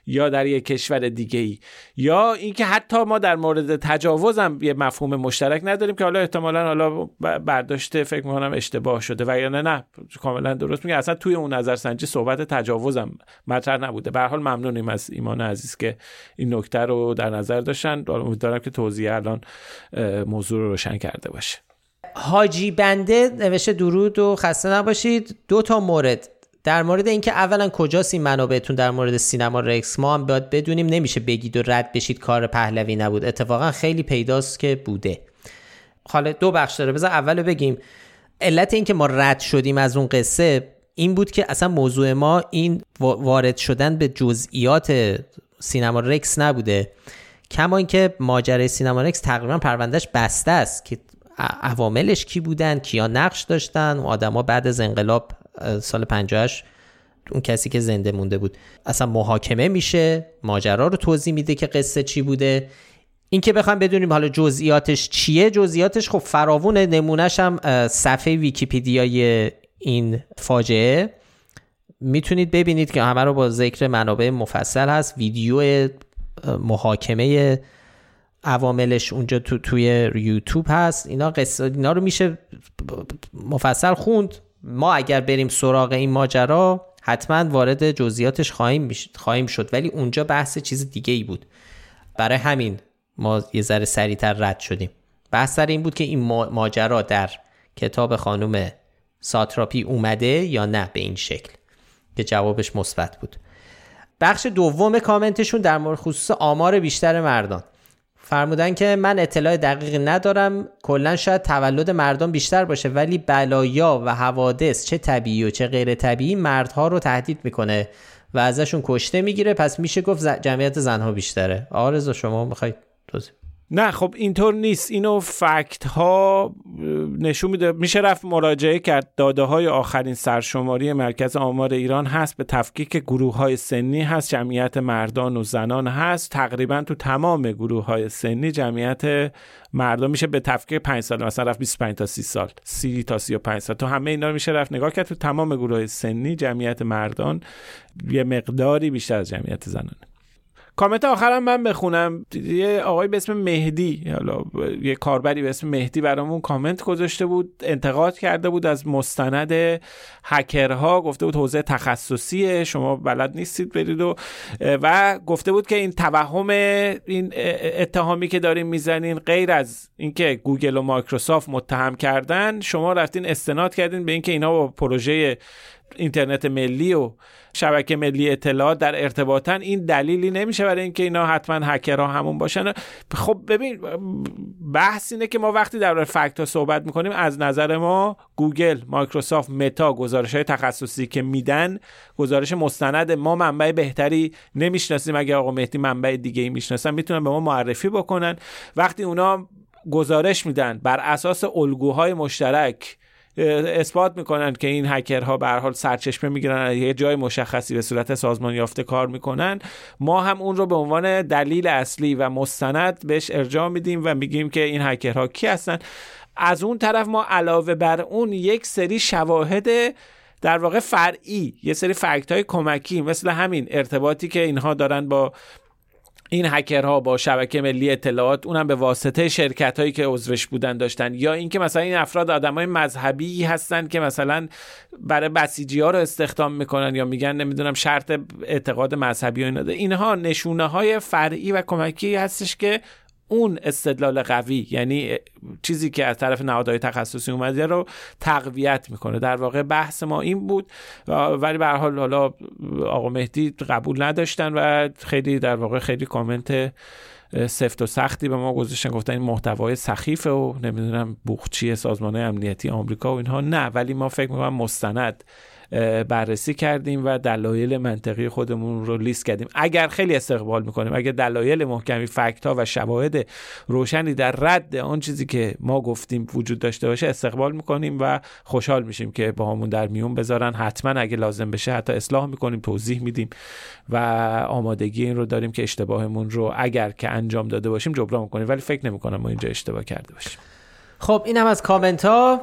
یا در یک کشور دیگه ای یا اینکه حتی ما در مورد تجاوز هم یه مفهوم مشترک نداریم که حالا احتمالا حالا برداشته فکر می‌کنم اشتباه شده و یا نه نه. کاملا درست میگه. اصلا توی اون نظرسنجی صحبت تجاوزم مطرح نبوده. به حال ممنونیم از ایمان عزیز که این نکته رو در نظر داشتن. امیدوارم که توضیح الان موضوع رو روشن کرده باشه. حاجی بنده نوشته درود و خسته نباشید. دو تا مورد. در مورد اینکه اولا کجاست این منابعتون در مورد سینما رکس ما هم باید بدونیم نمیشه بگید و رد بشید کار پهلوی نبود. اتفاقا خیلی پیداست که بوده. حالا دو بخش داره. بذار اول بگیم. علت اینکه ما رد شدیم از اون قصه این بود که اصلا موضوع ما این وارد شدن به جزئیات سینما رکس نبوده. کما اینکه ماجرای سینما رکس تقریبا پروندهش بسته است که عواملش کی بودن کیا نقش داشتن و آدما بعد از انقلاب سال 58 اون کسی که زنده مونده بود. اصلا محاکمه میشه ماجرا رو توضیح میده که قصه چی بوده. این که بخوام بدونیم حالا جزئیاتش چیه جزئیاتش خب فراوونه نمونهش هم صفحه ویکیپیدیای این فاجعه. می‌تونید ببینید که همه رو با ذکر منابع مفصل هست. ویدیو محاکمه عواملش اونجا تو توی یوتیوب هست. اینا قصه اینا رو میشه مفصل خوند. ما اگر بریم سراغ این ماجرا حتما وارد جزئیاتش خواهیم, خواهیم شد. ولی اونجا بحث چیز دیگه ای بود. برای همین ما یه ذره سریعتر رد شدیم. بحث سر این بود که این ماجرا در کتاب خانم ساتراپی اومده یا نه به این شکل که جوابش مثبت بود. بخش دوم کامنتشون در مورد خصوص آمار بیشتر مردان. فرمودن که من اطلاع دقیقی ندارم کلا شاید تولد مردم بیشتر باشه ولی بلایا و حوادث چه طبیعی و چه غیر طبیعی مردها رو تهدید می‌کنه و ازشون کشته می‌گیره. پس میشه گفت جمعیت زنها بیشتره. آرزو شما می‌خواید توضیح نه خب اینطور نیست. اینو فکت ها نشون میده. میشه رفت مراجعه کرد. داده های آخرین سرشماری مرکز آمار ایران هست. به تفکیک گروه های سنی هست. جمعیت مردان و زنان هست. تقریبا تو تمام گروه های سنی جمعیت مردم میشه به تفکیک 5 سال. مثلا رفت 25 تا 30 سال. 30 تا 35 سال. تو همه اینا میشه رفت. نگاه کرد تو تمام گروه های سنی جمعیت مردان یه مقداری بیشتر از جمعیت زنانه. کامنت آخرم من بخونم. یه آقای به اسم مهدی حالا یه کاربری به اسم مهدی برامون کامنت گذاشته بود انتقاد کرده بود از مستند هکرها گفته بود حوزه تخصصیه شما بلد نیستید برید و و گفته بود که این توهم این اتهامی که داریم می‌زنین غیر از اینکه گوگل و مایکروسافت متهم کردن شما رفتین استناد کردین به اینکه اینا با پروژه اینترنت ملی و شبکه ملی اطلاعات در ارتباطن این دلیلی نمیشه برای اینکه اینا حتما هکرها همون باشن. خب ببین بحث اینه که ما وقتی در fact ها صحبت می‌کنیم از نظر ما گوگل مایکروسافت متا گزارش های تخصصی که میدن گزارش مستند ما منبع بهتری نمی‌شناسیم. اگه آقا مهدی منبع دیگه ای می‌شناسن می‌تونن به ما معرفی بکنن. وقتی اونا گزارش میدن بر اساس الگوهای مشترک اثبات می‌کنن که این هکرها به هر حال سرچشمه می‌گیرن یه جای مشخصی به صورت سازمان یافته کار می‌کنن. ما هم اون رو به عنوان دلیل اصلی و مستند بهش ارجاع میدیم و میگیم که این هکرها کی هستن. از اون طرف ما علاوه بر اون یک سری شواهد در واقع فرعی یه سری فکت های کمکی مثل همین ارتباطی که اینها دارن با این هکرها با شبکه ملی اطلاعات اونم به واسطه شرکت هایی که عضوش بودن داشتن. یا اینکه مثلا این افراد آدم های مذهبی هستن که مثلا برای بسیجی ها رو استخدام می‌کنن یا میگن نمی‌دونم شرط اعتقاد مذهبی و اینا. اینها نشونه های فرعی و کمکی هستش که اون استدلال قوی یعنی چیزی که از طرف نهادهای تخصصی اومده رو تقویت می‌کنه. در واقع بحث ما این بود ولی به حال حالا آقا مهدی قبول نداشتن و خیلی در واقع خیلی کامنت سفت و سختی به ما گذاشتن. گفتن این محتوای سخیفه و نمی‌دونم بوخچی سازمان امنیتی آمریکا و اینها نه. ولی ما فکر می‌کنم مستند بررسی کردیم و دلایل منطقی خودمون رو لیست کردیم. اگر خیلی استقبال می‌کنیم اگر دلایل محکمی فکت ها و شواهد روشنی در رد آن چیزی که ما گفتیم وجود داشته باشه استقبال می‌کنیم و خوشحال میشیم که با همون در میون بذارن. حتما اگه لازم بشه حتی اصلاح می‌کنیم توضیح میدیم و آمادگی این رو داریم که اشتباهمون رو اگر که انجام داده باشیم جبران می‌کنیم. ولی فکر نمی‌کنم ما اینجا اشتباه کرده باشیم. خب اینم از کامنت ها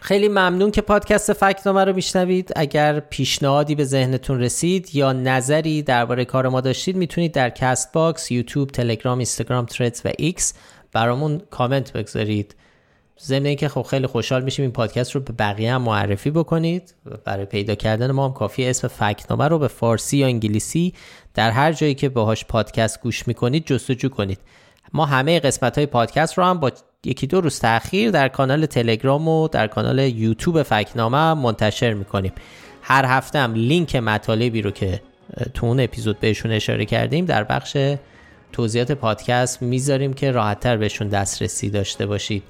خیلی ممنون که پادکست فکت‌نامه رو میشنوید. اگر پیشنهادی به ذهنتون رسید یا نظری درباره کار ما داشتید می‌تونید در Castbox، یوتیوب، تلگرام، اینستاگرام، Threads و X برامون کامنت بگذارید. ضمن اینکه خب خیلی خوشحال میشیم این پادکست رو به بقیه هم معرفی بکنید. برای پیدا کردن ما هم کافیه اسم فکت‌نامه رو به فارسی یا انگلیسی در هر جایی که باهاش پادکست گوش می‌کنید جستجو کنید. ما همه قسمت های پادکست رو هم با یکی دو روز تاخیر در کانال تلگرام و در کانال یوتیوب فکنامه منتشر می‌کنیم. هر هفته هم لینک مطالبی رو که تو اون اپیزود بهشون اشاره کردیم در بخش توضیحات پادکست می‌ذاریم که راحتتر بهشون دسترسی داشته باشید.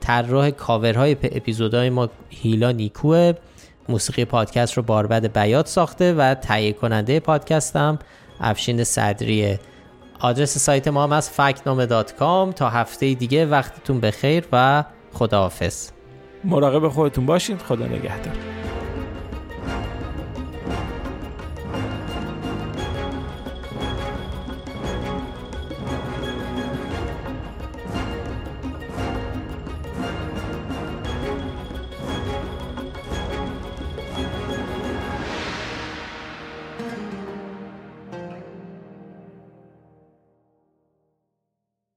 طراح کاورهای اپیزودهای ما هیلا نیکوه موسیقی پادکست رو باربد بیات ساخته و تهیه کننده پادکست هم افشین صدریه آدرس سایت ما هم از فکنامه تا هفته دیگه وقتتون بخیر و خداحافظ. مراقب خودتون باشید خدا نگهدار.